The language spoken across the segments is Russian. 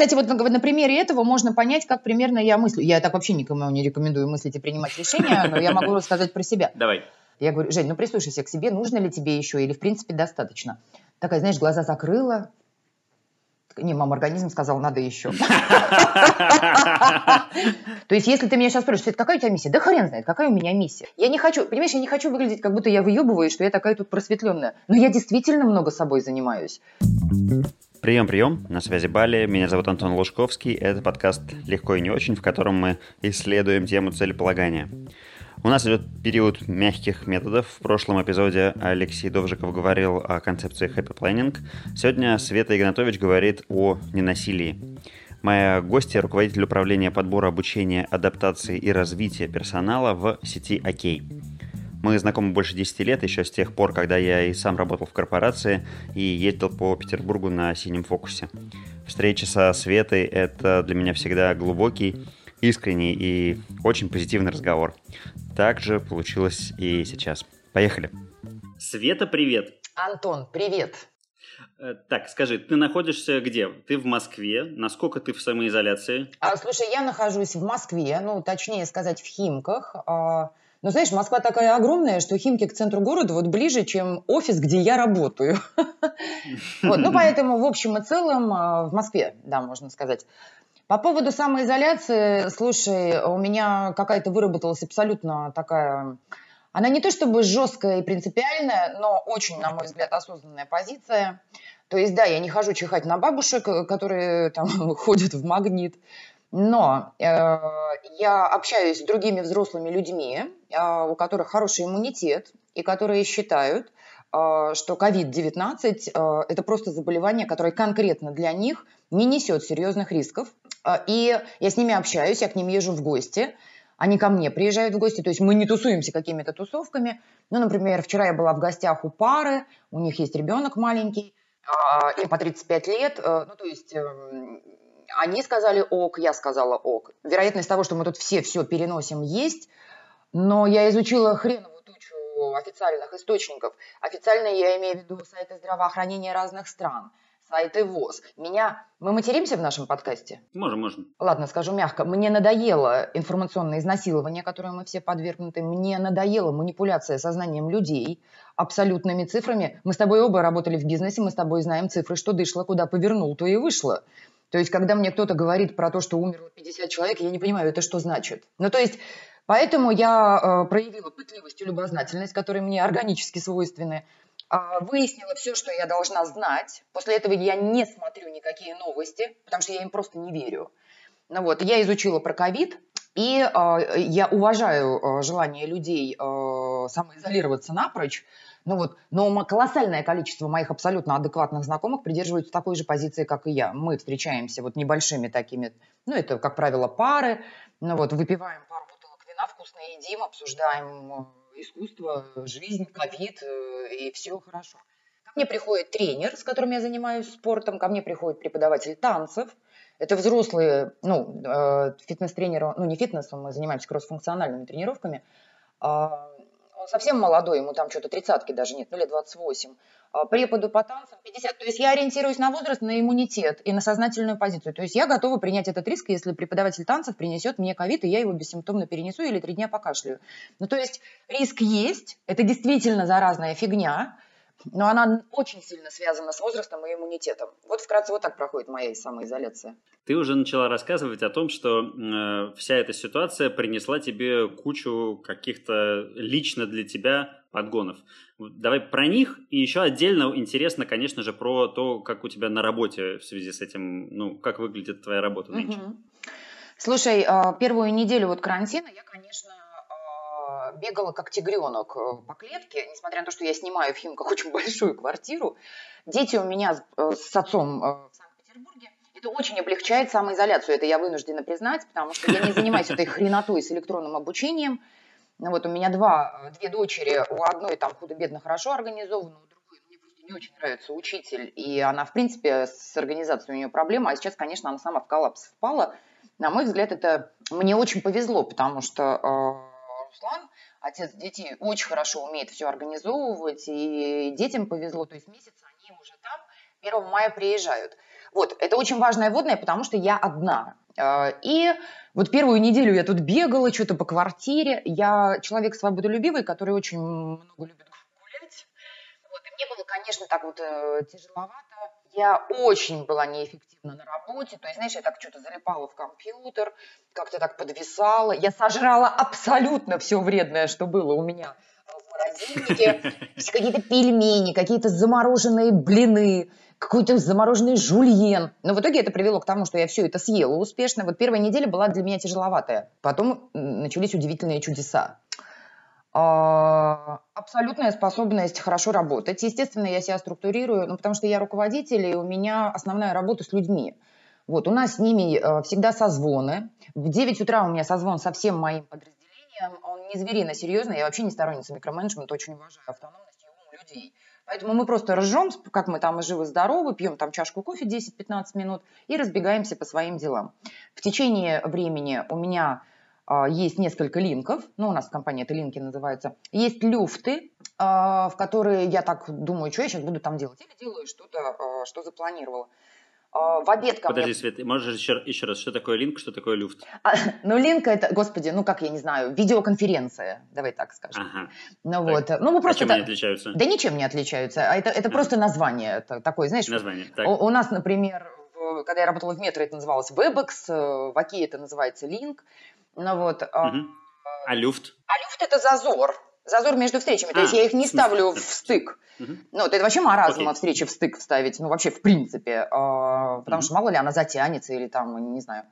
Кстати, вот на, примере этого можно понять, как примерно я мыслю. Я так вообще никому не рекомендую мыслить и принимать решения, но я могу рассказать про себя. Давай. Я говорю, Жень, ну прислушайся к себе, нужно ли тебе еще или в принципе достаточно. Такая, знаешь, глаза закрыла, не, мама, организм сказал, надо еще. То есть, если ты меня сейчас спросишь, какая у тебя миссия? Да хрен знает, какая у меня миссия. Я не хочу, понимаешь, я не хочу выглядеть, как будто я выебываю, что я такая тут просветленная. Но я действительно много собой занимаюсь. Прием, прием. На связи Бали. Меня зовут Антон Лужковский. Это подкаст «Легко и не очень», в котором мы исследуем тему целеполагания. У нас идет период мягких методов. В прошлом эпизоде Алексей Довжиков говорил о концепции Happy Planning. Сегодня Света Игнатович говорит о ненасилии. Моя гостья – руководитель управления подбора обучения, адаптации и развития персонала в сети ОКей. Мы знакомы больше 10 лет, еще с тех пор, когда я и сам работал в корпорации и ездил по Петербургу на синем фокусе. Встреча со Светой – это для меня всегда глубокий, искренний и очень позитивный разговор. Так же получилось и сейчас. Поехали. Света, привет. Антон, привет. Э, так, скажи, ты находишься где? Ты в Москве? Насколько ты в самоизоляции? А, слушай, я нахожусь в Москве, ну, точнее сказать, в Химках. А, ну, знаешь, Москва такая огромная, что Химки к центру города вот ближе, чем офис, где я работаю. Вот, ну, поэтому, в общем и целом, а, в Москве, да, можно сказать. По поводу самоизоляции, слушай, у меня какая-то выработалась абсолютно такая... Она не то чтобы жесткая и принципиальная, но очень, на мой взгляд, осознанная позиция. То есть, да, я не хожу чихать на бабушек, которые там ходят в магнит, но э, я общаюсь с другими взрослыми людьми, э, у которых хороший иммунитет, и которые считают, э, что COVID-19 э, это просто заболевание, которое конкретно для них не несет серьезных рисков, а, и я с ними общаюсь, я к ним езжу в гости, они ко мне приезжают в гости, то есть мы не тусуемся какими-то тусовками. Ну, например, вчера я была в гостях у пары, у них есть ребенок маленький, а, им по 35 лет, э, ну, то есть эм, они сказали ок, я сказала ок. Вероятность того, что мы тут все все переносим, есть, но я изучила хреновую тучу официальных источников. Официально я имею в виду сайты здравоохранения разных стран – сайты ВОЗ. Меня... Мы материмся в нашем подкасте? Можем, можем. Ладно, скажу мягко. Мне надоело информационное изнасилование, которое мы все подвергнуты. Мне надоела манипуляция сознанием людей абсолютными цифрами. Мы с тобой оба работали в бизнесе, мы с тобой знаем цифры, что дышло, куда повернул, то и вышло. То есть, когда мне кто-то говорит про то, что умерло 50 человек, я не понимаю, это что значит. Ну, то есть, поэтому я э, проявила пытливость и любознательность, которые мне органически свойственны. А, выяснила все, что я должна знать. После этого я не смотрю никакие новости, потому что я им просто не верю. Ну вот, я изучила про ковид, и э, я уважаю э, желание людей э, самоизолироваться напрочь. Ну вот, но колоссальное количество моих абсолютно адекватных знакомых придерживаются такой же позиции, как и я. Мы встречаемся вот небольшими такими, ну это, как правило, пары, ну вот, выпиваем пару бутылок вина, вкусно едим, обсуждаем искусство, жизнь, ковид, э, и все хорошо. Ко мне приходит тренер, с которым я занимаюсь спортом, ко мне приходит преподаватель танцев. Это взрослые, ну, э, фитнес-тренеры, ну, не фитнесом, мы занимаемся кроссфункциональными тренировками. Совсем молодой, ему там что-то тридцатки даже нет, ну, лет 28. А, преподу по танцам 50. То есть я ориентируюсь на возраст, на иммунитет и на сознательную позицию. То есть я готова принять этот риск, если преподаватель танцев принесет мне ковид, и я его бессимптомно перенесу или три дня покашляю. Ну, то есть риск есть, это действительно заразная фигня, но она очень сильно связана с возрастом и иммунитетом. Вот вкратце вот так проходит моя самоизоляция. Ты уже начала рассказывать о том, что э, вся эта ситуация принесла тебе кучу каких-то лично для тебя подгонов. Давай про них. И еще отдельно интересно, конечно же, про то, как у тебя на работе в связи с этим, ну, как выглядит твоя работа нынче. Угу. Слушай, а, первую неделю вот карантина я, конечно, бегала как тигренок э, по клетке, несмотря на то, что я снимаю в Химках очень большую квартиру. Дети у меня с, э, с отцом э, в Санкт-Петербурге. Это очень облегчает самоизоляцию, это я вынуждена признать, потому что я не занимаюсь этой хренотой с электронным обучением. Ну, вот у меня два, две дочери, у одной там худо-бедно хорошо организовано, у другой мне просто не очень нравится учитель, и она, в принципе, с организацией у нее проблема, а сейчас, конечно, она сама в коллапс впала. На мой взгляд, это мне очень повезло, потому что Руслан отец детей очень хорошо умеет все организовывать, и детям повезло, то есть месяц они уже там, 1 мая приезжают. Вот, это очень важная вводная, потому что я одна. Э, и вот первую неделю я тут бегала, что-то по квартире. Я человек свободолюбивый, который очень много любит гулять. Вот, и мне было, конечно, так вот э, тяжеловато. Я очень была неэффективна на работе. То есть, знаешь, я так что-то залипала в компьютер, как-то так подвисала. Я сожрала абсолютно все вредное, что было у меня в морозильнике. Какие-то пельмени, какие-то замороженные блины, какой-то замороженный жульен. Но в итоге это привело к тому, что я все это съела успешно. Вот первая неделя была для меня тяжеловатая. Потом начались удивительные чудеса. А, абсолютная способность хорошо работать. Естественно, я себя структурирую, ну, потому что я руководитель, и у меня основная работа с людьми. Вот, у нас с ними э, всегда созвоны. В 9 утра у меня созвон со всем моим подразделением. Он не зверино серьезный, я вообще не сторонница микроменеджмента, очень уважаю автономность и ум людей. Поэтому мы просто ржем, как мы там живы-здоровы, пьем там чашку кофе 10-15 минут и разбегаемся по своим делам. В течение времени у меня есть несколько линков, ну, у нас в компании это линки называются. Есть люфты, а, в которые я так думаю, что я сейчас буду там делать. Или делаю что-то, а, что запланировала. В обед ко Подожди, мне... Свет, можешь еще, еще раз, что такое линк, что такое люфт? А, ну, линк это, господи, ну, как я не знаю, видеоконференция, давай так скажем. Ага. Ну, так. вот. Ну, мы просто... А чем это... они отличаются? Да ничем не отличаются. Это, это ага. просто название это такое, знаешь. Название, так. У, у нас, например, когда я работала в метро, это называлось WebEx, э, в ОКЕ это называется линк. Ну вот. Угу. А люфт? А люфт это зазор. Зазор между встречами. А, То есть я их не ставлю в стык. Угу. Ну, это вообще маразм встречи в стык вставить. Ну, вообще, в принципе. Э, потому угу. что мало ли она затянется или там, не знаю.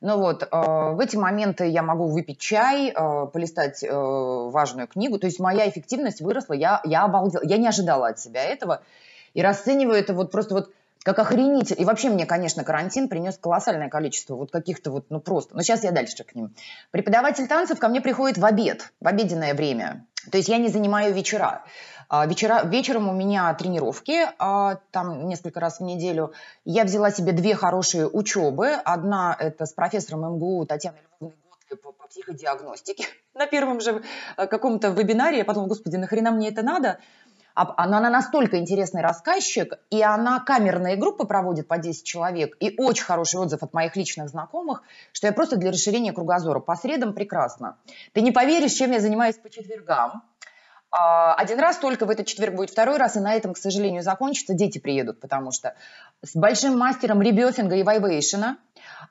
Ну вот, в эти моменты я могу выпить чай, полистать э, важную книгу. То есть моя эффективность выросла. Я, я обалдела. Я не ожидала от себя этого. И расцениваю это вот просто вот как охренитель. И вообще мне, конечно, карантин принес колоссальное количество вот каких-то вот, ну просто. Но сейчас я дальше к ним. Преподаватель танцев ко мне приходит в обед, в обеденное время. То есть я не занимаю вечера. А, вечера, вечером у меня тренировки, а, там несколько раз в неделю. Я взяла себе две хорошие учебы. Одна это с профессором МГУ Татьяной Львовной Готлеб по психодиагностике. На первом же э, каком-то вебинаре я подумала, господи, нахрена мне это надо? Она, она настолько интересный рассказчик, и она камерные группы проводит по 10 человек, и очень хороший отзыв от моих личных знакомых, что я просто для расширения кругозора. По средам прекрасно. Ты не поверишь, чем я занимаюсь по четвергам. А, один раз только в этот четверг будет второй раз, и на этом, к сожалению, закончится. Дети приедут, потому что с большим мастером ребёфинга и вайвейшена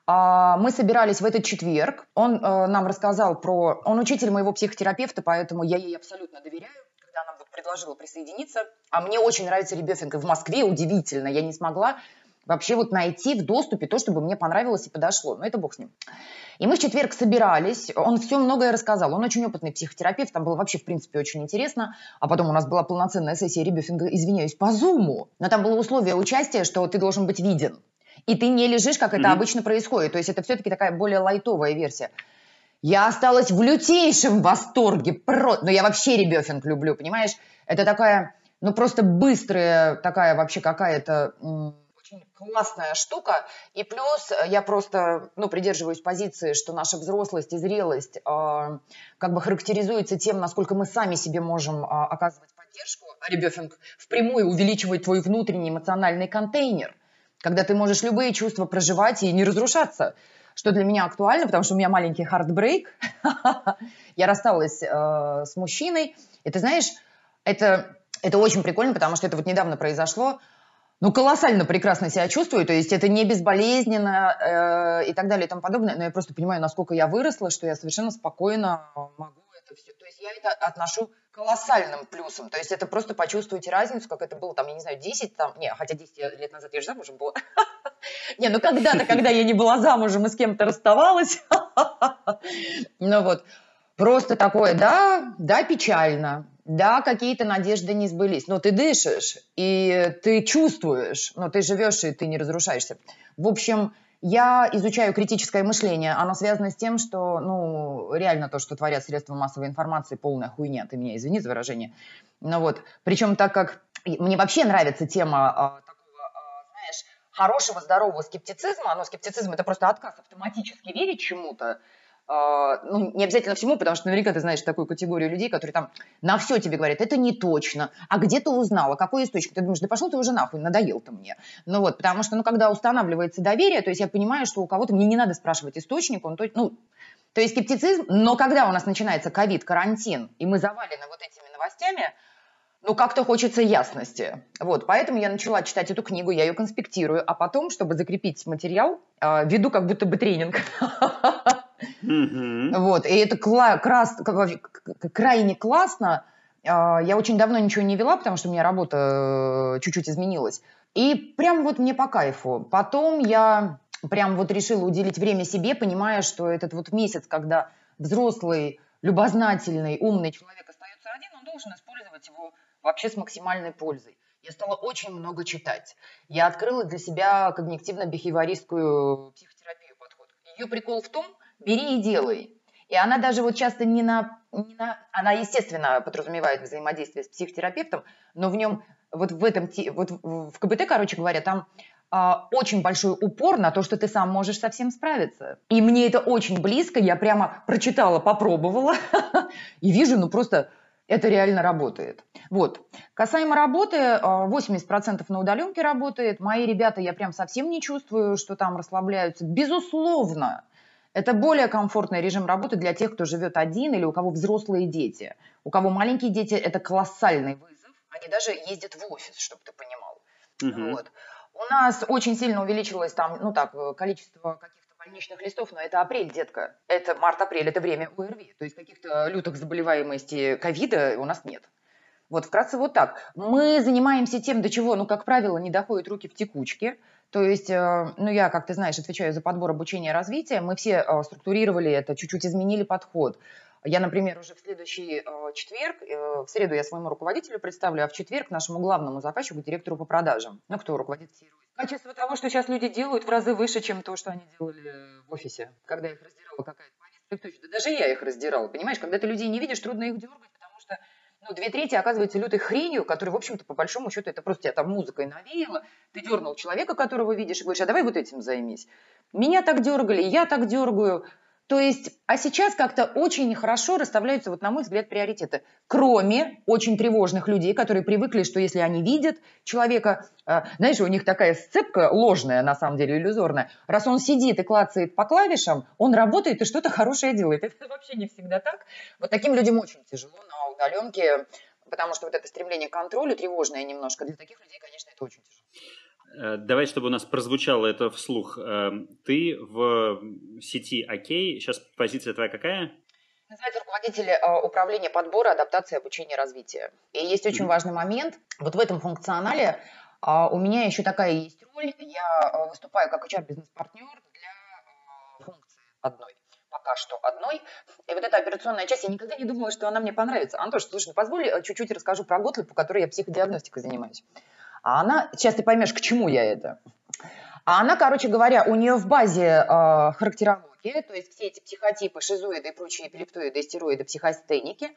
а, мы собирались в этот четверг. Он э, нам рассказал про... Он учитель моего психотерапевта, поэтому я ей абсолютно доверяю предложила присоединиться. А мне очень нравится ребёфинг. И в Москве удивительно. Я не смогла вообще вот найти в доступе то, чтобы мне понравилось и подошло. Но это бог с ним. И мы в четверг собирались, он все многое рассказал. Он очень опытный психотерапевт, там было вообще, в принципе, очень интересно. А потом у нас была полноценная сессия ребёфинга, извиняюсь, по зуму. Но там было условие участия, что ты должен быть виден. И ты не лежишь, как это mm-hmm. обычно происходит. То есть это все-таки такая более лайтовая версия. Я осталась в лютейшем восторге. Про... Но я вообще ребёфинг люблю, понимаешь? Это такая, ну просто быстрая такая вообще какая-то классная штука. И плюс я просто, ну, придерживаюсь позиции, что наша взрослость и зрелость э, как бы характеризуется тем, насколько мы сами себе можем э, оказывать поддержку. А ребёфинг впрямую увеличивает твой внутренний эмоциональный контейнер, когда ты можешь любые чувства проживать и не разрушаться что для меня актуально, потому что у меня маленький хардбрейк. Я рассталась э, с мужчиной. И ты знаешь, это, это очень прикольно, потому что это вот недавно произошло. Ну, колоссально прекрасно себя чувствую, то есть это не безболезненно э, и так далее и тому подобное, но я просто понимаю, насколько я выросла, что я совершенно спокойно могу это все. То есть я это отношу колоссальным плюсом. То есть это просто почувствуйте разницу, как это было там, я не знаю, 10 там, не, хотя 10 лет назад я же замужем была. Не, ну когда-то, когда я не была замужем и с кем-то расставалась. Ну вот, просто такое, да, да, печально. Да, какие-то надежды не сбылись, но ты дышишь, и ты чувствуешь, но ты живешь, и ты не разрушаешься. В общем, я изучаю критическое мышление. Оно связано с тем, что, ну, реально то, что творят средства массовой информации, полная хуйня. Ты меня извини за выражение. Ну вот, причем так как мне вообще нравится тема а, такого, а, знаешь, хорошего, здорового скептицизма. Но скептицизм – это просто отказ автоматически верить чему-то. А, ну, не обязательно всему, потому что наверняка ты знаешь такую категорию людей, которые там на все тебе говорят, это не точно, а где ты узнала, какой источник? Ты думаешь, да пошел ты уже нахуй, надоел ты мне. Ну вот, потому что, ну, когда устанавливается доверие, то есть я понимаю, что у кого-то мне не надо спрашивать источник, он, ну, то есть скептицизм, но когда у нас начинается ковид, карантин, и мы завалены вот этими новостями, ну, как-то хочется ясности. Вот, поэтому я начала читать эту книгу, я ее конспектирую, а потом, чтобы закрепить материал, а, веду как будто бы тренинг. Вот, и это крайне классно. А, я очень давно ничего не вела, потому что у меня работа э, чуть-чуть изменилась. И прям вот мне по кайфу. Потом я прям вот решила уделить время себе, понимая, что этот вот месяц, когда взрослый, любознательный, умный человек остается один, он должен использовать его вообще с максимальной пользой. Я стала очень много читать. Я открыла для себя когнитивно-бихевиористскую психотерапию подход. Ее прикол в том, бери и делай. И она даже вот часто не на, не на... Она, естественно, подразумевает взаимодействие с психотерапевтом, но в нем, вот в этом, вот в КБТ, короче говоря, там а, очень большой упор на то, что ты сам можешь совсем справиться. И мне это очень близко, я прямо прочитала, попробовала, и вижу, ну просто это реально работает. Вот. Касаемо работы, 80% а, на удаленке работает. Мои ребята, я прям совсем не чувствую, что там расслабляются. Безусловно, это более комфортный режим работы для тех, кто живет один или у кого взрослые дети. У кого маленькие дети, это колоссальный вызов. Они даже ездят в офис, чтобы ты понимал. Угу. Вот. У нас очень сильно увеличилось там, ну так, количество каких-то больничных листов, но это апрель, детка. Это март-апрель, это время ОРВИ. То есть каких-то лютых заболеваемостей ковида у нас нет. Вот вкратце вот так. Мы занимаемся тем, до чего, ну, как правило, не доходят руки в текучке. То есть, э, ну, я, как ты знаешь, отвечаю за подбор обучения и развития. Мы все э, структурировали это, чуть-чуть изменили подход. Я, например, уже в следующий э, четверг, в среду я своему руководителю представлю, а в четверг нашему главному заказчику, директору по продажам. Ну, кто руководит Качество того, что сейчас люди делают, в разы выше, чем то, что они делали в офисе, когда их раздирала какая-то повестка. Да даже я их раздирала, понимаешь? Когда ты людей не видишь, трудно их дергать, потому что ну, две трети оказывается лютой хренью, которая, в общем-то, по большому счету, это просто тебя там музыкой навеяло, ты дернул человека, которого видишь, и говоришь, а давай вот этим займись. Меня так дергали, я так дергаю, то есть, а сейчас как-то очень хорошо расставляются, вот на мой взгляд, приоритеты. Кроме очень тревожных людей, которые привыкли, что если они видят человека, э, знаешь, у них такая сцепка ложная, на самом деле, иллюзорная. Раз он сидит и клацает по клавишам, он работает и что-то хорошее делает. Это вообще не всегда так. Вот таким людям очень тяжело на удаленке, потому что вот это стремление к контролю тревожное немножко. Для таких людей, конечно, это очень тяжело. Э, давай, чтобы у нас прозвучало это вслух. Э, ты в сети ОК, сейчас позиция твоя какая? Называется руководитель э, управления подбора, адаптации, обучения, развития. И есть очень важный момент. Вот в этом функционале у меня еще такая есть роль. Я выступаю как HR-бизнес-партнер для функции одной пока что одной. И вот эта операционная часть, я никогда не думала, что она мне понравится. Антош, слушай, ну позволь чуть-чуть расскажу про Готлиб, по которой я психодиагностикой занимаюсь. А она, сейчас ты поймешь, к чему я это. А она, короче говоря, у нее в базе э, характерология, то есть все эти психотипы, шизоиды и прочие эпилептоиды, стероиды, психостеники,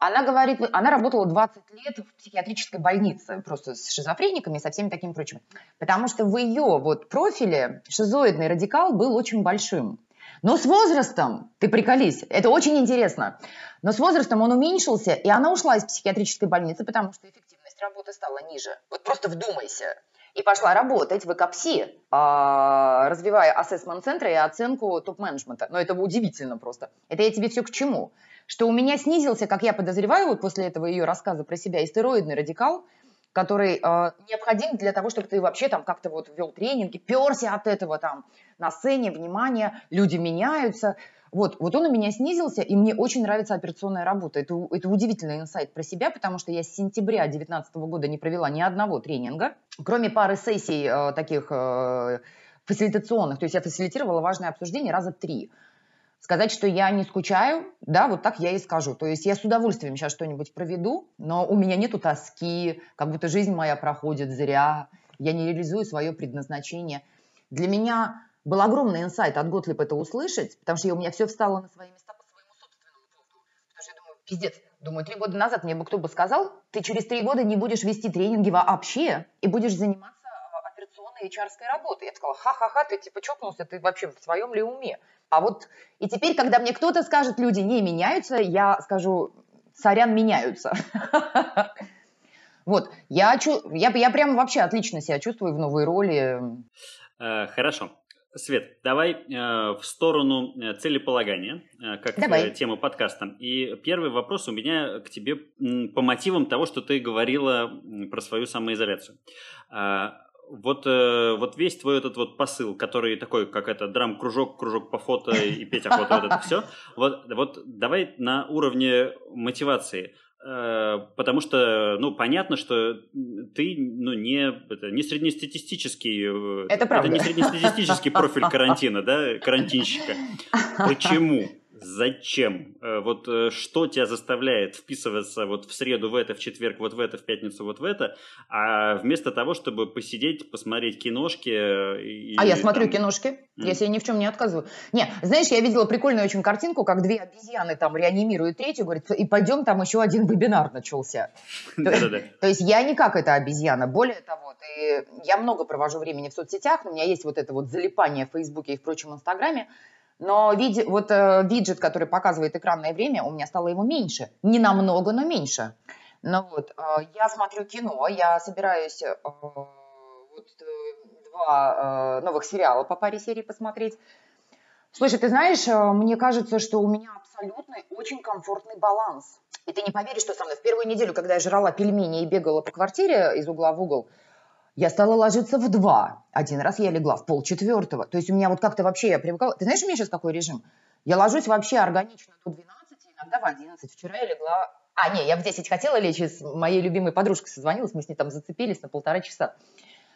она говорит, она работала 20 лет в психиатрической больнице, просто с шизофрениками, со всеми такими прочими. Потому что в ее вот профиле шизоидный радикал был очень большим. Но с возрастом, ты приколись, это очень интересно, но с возрастом он уменьшился, и она ушла из психиатрической больницы, потому что эффективно работы стала ниже. Вот просто вдумайся. И пошла работать в ЭКПСИ, а, развивая ассессмент-центры и оценку топ-менеджмента. Но это удивительно просто. Это я тебе все к чему? Что у меня снизился, как я подозреваю, вот после этого ее рассказа про себя, истероидный радикал, который э, необходим для того, чтобы ты вообще там как-то вот вел тренинги, перся от этого там на сцене, внимание, люди меняются. Вот, вот он у меня снизился, и мне очень нравится операционная работа. Это, это удивительный инсайт про себя, потому что я с сентября 2019 года не провела ни одного тренинга, кроме пары сессий э, таких э, фасилитационных. То есть я фасилитировала важное обсуждение раза три. Сказать, что я не скучаю, да, вот так я и скажу. То есть я с удовольствием сейчас что-нибудь проведу, но у меня нету тоски, как будто жизнь моя проходит зря, я не реализую свое предназначение. Для меня был огромный инсайт от Готлип это услышать, потому что у меня все встало на свои места по своему собственному поводу. Потому что я думаю, пиздец, думаю, три года назад мне бы кто бы сказал, ты через три года не будешь вести тренинги вообще и будешь заниматься а, операционной HR работы. Я сказала, ха-ха-ха, ты типа чокнулся, ты вообще в своем ли уме? А вот и теперь, когда мне кто-то скажет, люди не меняются, я скажу, сорян, меняются. Вот, я, я, я прям вообще отлично себя чувствую в новой роли. Э, хорошо. Свет, давай э, в сторону э, целеполагания, э, как давай. Э, тема подкаста. И первый вопрос у меня к тебе по мотивам того, что ты говорила про свою самоизоляцию. Э, вот, э, вот весь твой этот вот посыл, который такой, как это, драм-кружок, кружок по фото и петь охота, вот это все. Вот, вот давай на уровне мотивации. Э, потому что, ну, понятно, что ты, ну, не, это не среднестатистический... Э, это правда. Это не среднестатистический профиль карантина, да, карантинщика. Почему? Зачем? Э, вот что тебя заставляет вписываться вот в среду в это, в четверг вот в это, в пятницу вот в это, а вместо того, чтобы посидеть, посмотреть киношки... И, а я смотрю там... киношки, mm. Я себе ни в чем не отказываю. Не, знаешь, я видела прикольную очень картинку, как две обезьяны там реанимируют третью, говорит, и пойдем, там еще один вебинар начался. То есть я не как эта обезьяна. Более того, я много провожу времени в соцсетях, у меня есть вот это вот залипание в Фейсбуке и в прочем Инстаграме, но види, вот э, виджет, который показывает экранное время, у меня стало его меньше. Не намного, но меньше. Ну вот, э, я смотрю кино, я собираюсь э, вот, э, два э, новых сериала по паре серий посмотреть. Слушай, ты знаешь, э, мне кажется, что у меня абсолютный, очень комфортный баланс. И ты не поверишь, что со мной в первую неделю, когда я жрала пельмени и бегала по квартире из угла в угол, я стала ложиться в два. Один раз я легла в полчетвертого. То есть у меня вот как-то вообще я привыкала. Ты знаешь, у меня сейчас какой режим? Я ложусь вообще органично до 12, иногда в 11. Вчера я легла... А, не, я в 10 хотела лечь, с моей любимой подружкой созвонилась, мы с ней там зацепились на полтора часа.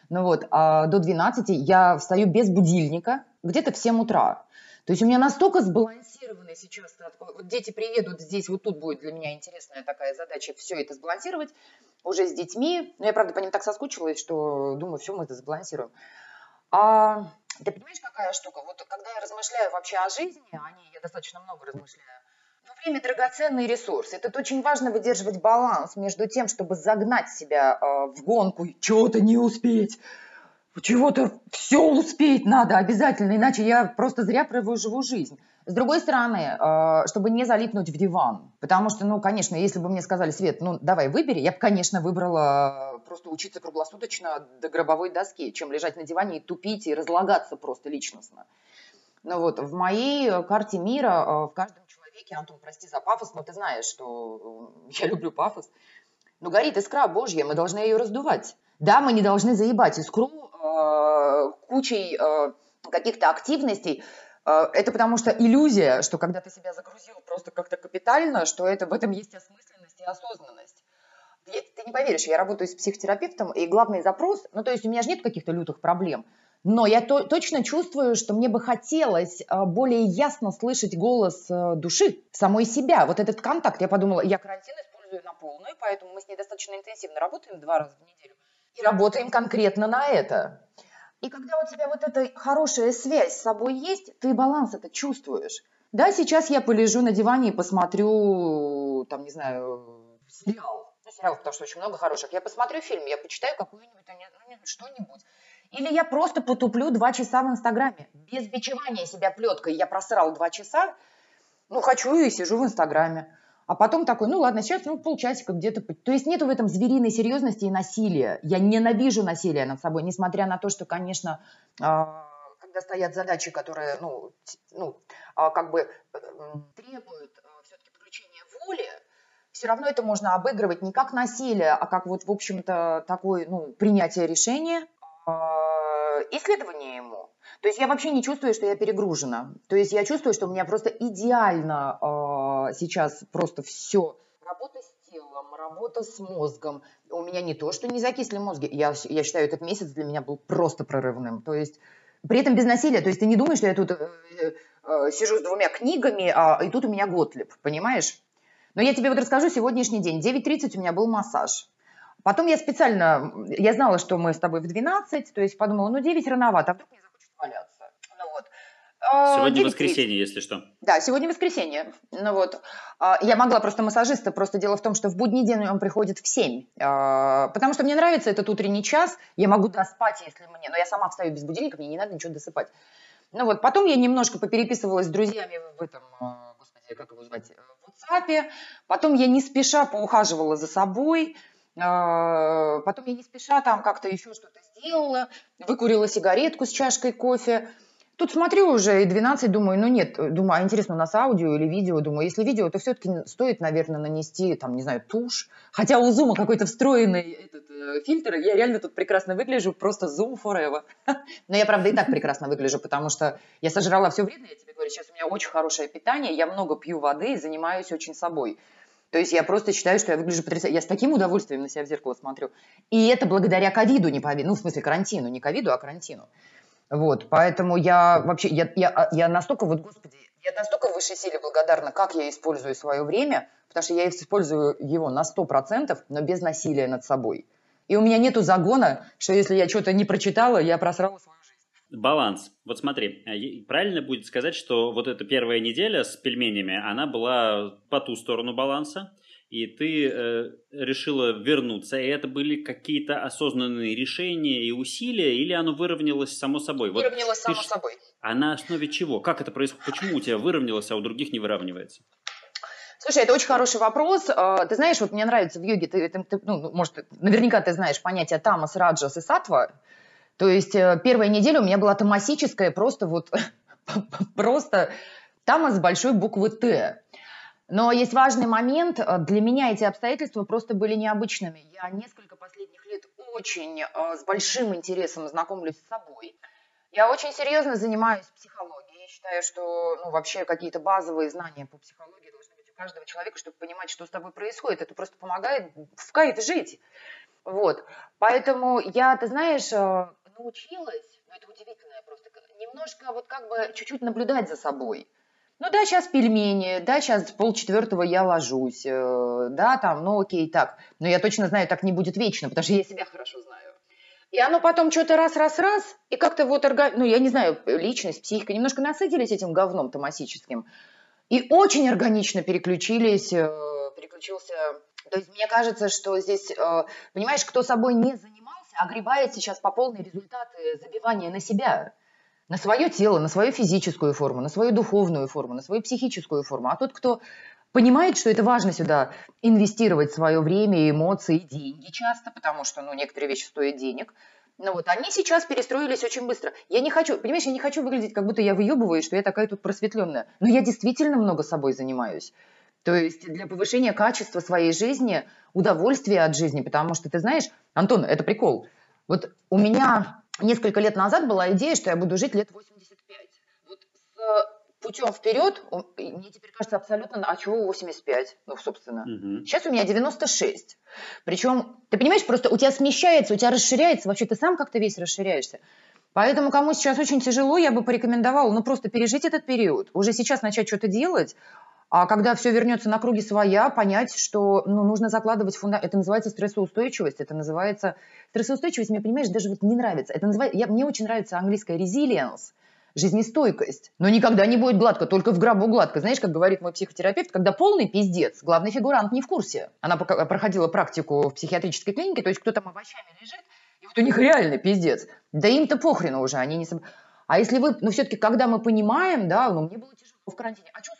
Ну вот, а до 12 я встаю без будильника, где-то в 7 утра. То есть у меня настолько сбалансированный сейчас, вот дети приедут здесь, вот тут будет для меня интересная такая задача все это сбалансировать уже с детьми. Но я, правда, по ним так соскучилась, что думаю, все, мы это сбалансируем. А, ты понимаешь, какая штука? Вот когда я размышляю вообще о жизни, о ней я достаточно много размышляю, время – драгоценный ресурс. И тут очень важно выдерживать баланс между тем, чтобы загнать себя э, в гонку, чего-то не успеть, чего-то все успеть надо обязательно, иначе я просто зря живу жизнь. С другой стороны, э, чтобы не залипнуть в диван, потому что, ну, конечно, если бы мне сказали, Свет, ну, давай выбери, я бы, конечно, выбрала просто учиться круглосуточно до гробовой доски, чем лежать на диване и тупить, и разлагаться просто личностно. Ну вот, в моей карте мира, э, в каждом человеке, Антон, прости за пафос, но ты знаешь, что я люблю пафос, но горит искра Божья, мы должны ее раздувать. Да, мы не должны заебать искру э, кучей э, каких-то активностей. Э, это потому что иллюзия, что когда ты себя загрузил просто как-то капитально, что это в этом есть осмысленность и осознанность. Ты, ты не поверишь, я работаю с психотерапевтом, и главный запрос, ну то есть у меня же нет каких-то лютых проблем, но я то, точно чувствую, что мне бы хотелось э, более ясно слышать голос э, души, самой себя. Вот этот контакт, я подумала, я карантин использую на полную, поэтому мы с ней достаточно интенсивно работаем два раза в неделю и работаем конкретно на это. И когда у тебя вот эта хорошая связь с собой есть, ты баланс это чувствуешь. Да, сейчас я полежу на диване и посмотрю, там, не знаю, сериал. Ну, сериал, потому что очень много хороших. Я посмотрю фильм, я почитаю какую-нибудь, ну, что-нибудь. Или я просто потуплю два часа в Инстаграме. Без бичевания себя плеткой. Я просрал два часа, ну, хочу и сижу в Инстаграме. А потом такой, ну ладно, сейчас ну, полчасика где-то. То есть нету в этом звериной серьезности и насилия. Я ненавижу насилие над собой, несмотря на то, что, конечно, а, когда стоят задачи, которые, ну, ну а, как бы требуют а, все-таки подключения воли, все равно это можно обыгрывать не как насилие, а как вот, в общем-то, такое, ну, принятие решения, исследование ему. То есть я вообще не чувствую, что я перегружена. То есть я чувствую, что у меня просто идеально э, сейчас просто все. Работа с телом, работа с мозгом. У меня не то, что не закисли мозги. Я, я считаю, этот месяц для меня был просто прорывным. То есть при этом без насилия. То есть ты не думаешь, что я тут э, э, сижу с двумя книгами, а, и тут у меня Готлиб, понимаешь? Но я тебе вот расскажу сегодняшний день. 9.30 у меня был массаж. Потом я специально, я знала, что мы с тобой в 12, то есть подумала, ну 9 рановато, а вдруг мне валяться. Ну вот. Сегодня воскресенье, если что. Да, сегодня воскресенье. Ну вот, а, я могла просто массажиста, просто дело в том, что в будний день он приходит в 7, а, потому что мне нравится этот утренний час, я могу доспать, если мне, но я сама встаю без будильника, мне не надо ничего досыпать. Ну вот, потом я немножко попереписывалась с друзьями в этом, а, господи, как его звать, в WhatsApp, потом я не спеша поухаживала за собой, потом я не спеша там как-то еще что-то сделала, выкурила сигаретку с чашкой кофе, Тут смотрю уже и 12, думаю, ну нет, думаю, а интересно, у нас аудио или видео? Думаю, если видео, то все-таки стоит, наверное, нанести, там, не знаю, тушь. Хотя у Zoom какой-то встроенный этот, э, фильтр, я реально тут прекрасно выгляжу, просто Zoom forever. Но я, правда, и так прекрасно выгляжу, потому что я сожрала все вредное, я тебе говорю, сейчас у меня очень хорошее питание, я много пью воды и занимаюсь очень собой. То есть я просто считаю, что я выгляжу потрясающе. Я с таким удовольствием на себя в зеркало смотрю. И это благодаря ковиду, не повиду. Ну, в смысле, карантину. Не ковиду, а карантину. Вот, поэтому я вообще, я, я, я настолько, вот, господи, я настолько высшей силе благодарна, как я использую свое время, потому что я использую его на 100%, но без насилия над собой. И у меня нету загона, что если я что-то не прочитала, я просрала жизнь. Баланс. Вот смотри, э, правильно будет сказать, что вот эта первая неделя с пельменями, она была по ту сторону баланса, и ты э, решила вернуться, и это были какие-то осознанные решения и усилия, или оно выровнялось само собой? Выровнялось вот само ж... собой. А на основе чего? Как это происходит? Почему у тебя выровнялось, а у других не выравнивается? Слушай, это очень хороший вопрос. А, ты знаешь, вот мне нравится в йоге, ты, ты, ты, ну, может, наверняка ты знаешь понятие тамас, раджас и сатва. То есть э, первая неделя у меня была тамасическая, просто вот, просто тамас с большой буквы Т. Но есть важный момент. Э, для меня эти обстоятельства просто были необычными. Я несколько последних лет очень э, с большим интересом знакомлюсь с собой. Я очень серьезно занимаюсь психологией. Я считаю, что ну, вообще какие-то базовые знания по психологии должны быть у каждого человека, чтобы понимать, что с тобой происходит. Это просто помогает в кайф жить. Вот. Поэтому я, ты знаешь, научилась, ну это удивительно просто, немножко вот как бы чуть-чуть наблюдать за собой. Ну да, сейчас пельмени, да, сейчас полчетвертого я ложусь, э, да, там, ну окей, так. Но я точно знаю, так не будет вечно, потому что я себя хорошо знаю. И оно потом что-то раз-раз-раз, и как-то вот, ну я не знаю, личность, психика немножко насытились этим говном томасическим. И очень органично переключились, э, переключился. То есть мне кажется, что здесь, э, понимаешь, кто собой не занимался, огребает сейчас по полной результаты забивания на себя на свое тело, на свою физическую форму, на свою духовную форму, на свою психическую форму. А тот, кто понимает, что это важно сюда инвестировать свое время, эмоции, деньги часто, потому что ну, некоторые вещи стоят денег, ну вот, они сейчас перестроились очень быстро. Я не хочу, понимаешь, я не хочу выглядеть, как будто я выебываю, что я такая тут просветленная. Но я действительно много собой занимаюсь. То есть для повышения качества своей жизни, удовольствия от жизни, потому что ты знаешь, Антон, это прикол. Вот у меня несколько лет назад была идея, что я буду жить лет 85. Вот с путем вперед, мне теперь кажется абсолютно, а чего 85? Ну, собственно. Угу. Сейчас у меня 96. Причем, ты понимаешь, просто у тебя смещается, у тебя расширяется, вообще ты сам как-то весь расширяешься. Поэтому кому сейчас очень тяжело, я бы порекомендовала, ну, просто пережить этот период, уже сейчас начать что-то делать, а когда все вернется на круги своя, понять, что ну, нужно закладывать фундамент. Это называется стрессоустойчивость, это называется... Стрессоустойчивость мне, понимаешь, даже вот не нравится. Это называется... Я... Мне очень нравится английская resilience, жизнестойкость. Но никогда не будет гладко, только в гробу гладко. Знаешь, как говорит мой психотерапевт, когда полный пиздец, главный фигурант не в курсе. Она проходила практику в психиатрической клинике, то есть кто там овощами лежит, и вот у них реальный пиздец. Да им-то похрену уже, они не... А если вы, ну все-таки, когда мы понимаем, да, ну мне было тяжело в карантине, а что,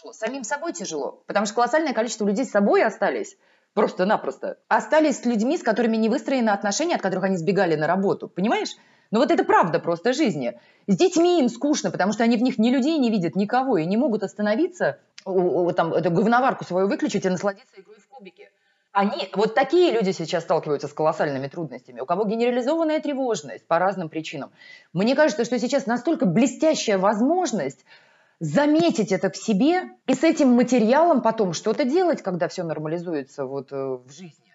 тяжело, самим собой тяжело, потому что колоссальное количество людей с собой остались, просто-напросто. Остались с людьми, с которыми не выстроены отношения, от которых они сбегали на работу, понимаешь? Но вот это правда просто жизни. С детьми им скучно, потому что они в них ни людей не видят, никого, и не могут остановиться, там, эту говноварку свою выключить и насладиться игрой в кубики. Они, вот такие люди сейчас сталкиваются с колоссальными трудностями, у кого генерализованная тревожность по разным причинам. Мне кажется, что сейчас настолько блестящая возможность заметить это в себе и с этим материалом потом что-то делать, когда все нормализуется вот э, в жизни.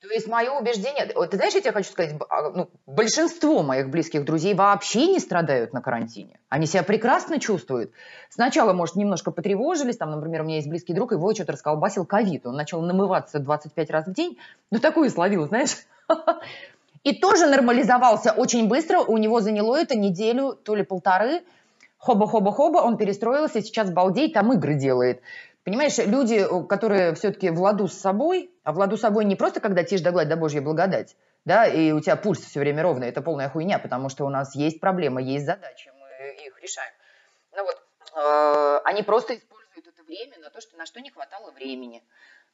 То есть мое убеждение, ты знаешь, я тебе хочу сказать, а, ну, большинство моих близких друзей вообще не страдают на карантине. Они себя прекрасно чувствуют. Сначала, может, немножко потревожились, там, например, у меня есть близкий друг, его что-то расколбасил ковид, он начал намываться 25 раз в день, ну, такую словил, знаешь. И тоже нормализовался очень быстро, у него заняло это неделю, то ли полторы, хоба-хоба-хоба, он перестроился, сейчас балдеет, там игры делает. Понимаешь, люди, которые все-таки в ладу с собой, а в ладу с собой не просто когда тишь да гладь да божья благодать, да, и у тебя пульс все время ровный, это полная хуйня, потому что у нас есть проблемы, есть задачи, мы их решаем. Ну вот, э, они просто используют это время на то, что на что не хватало времени,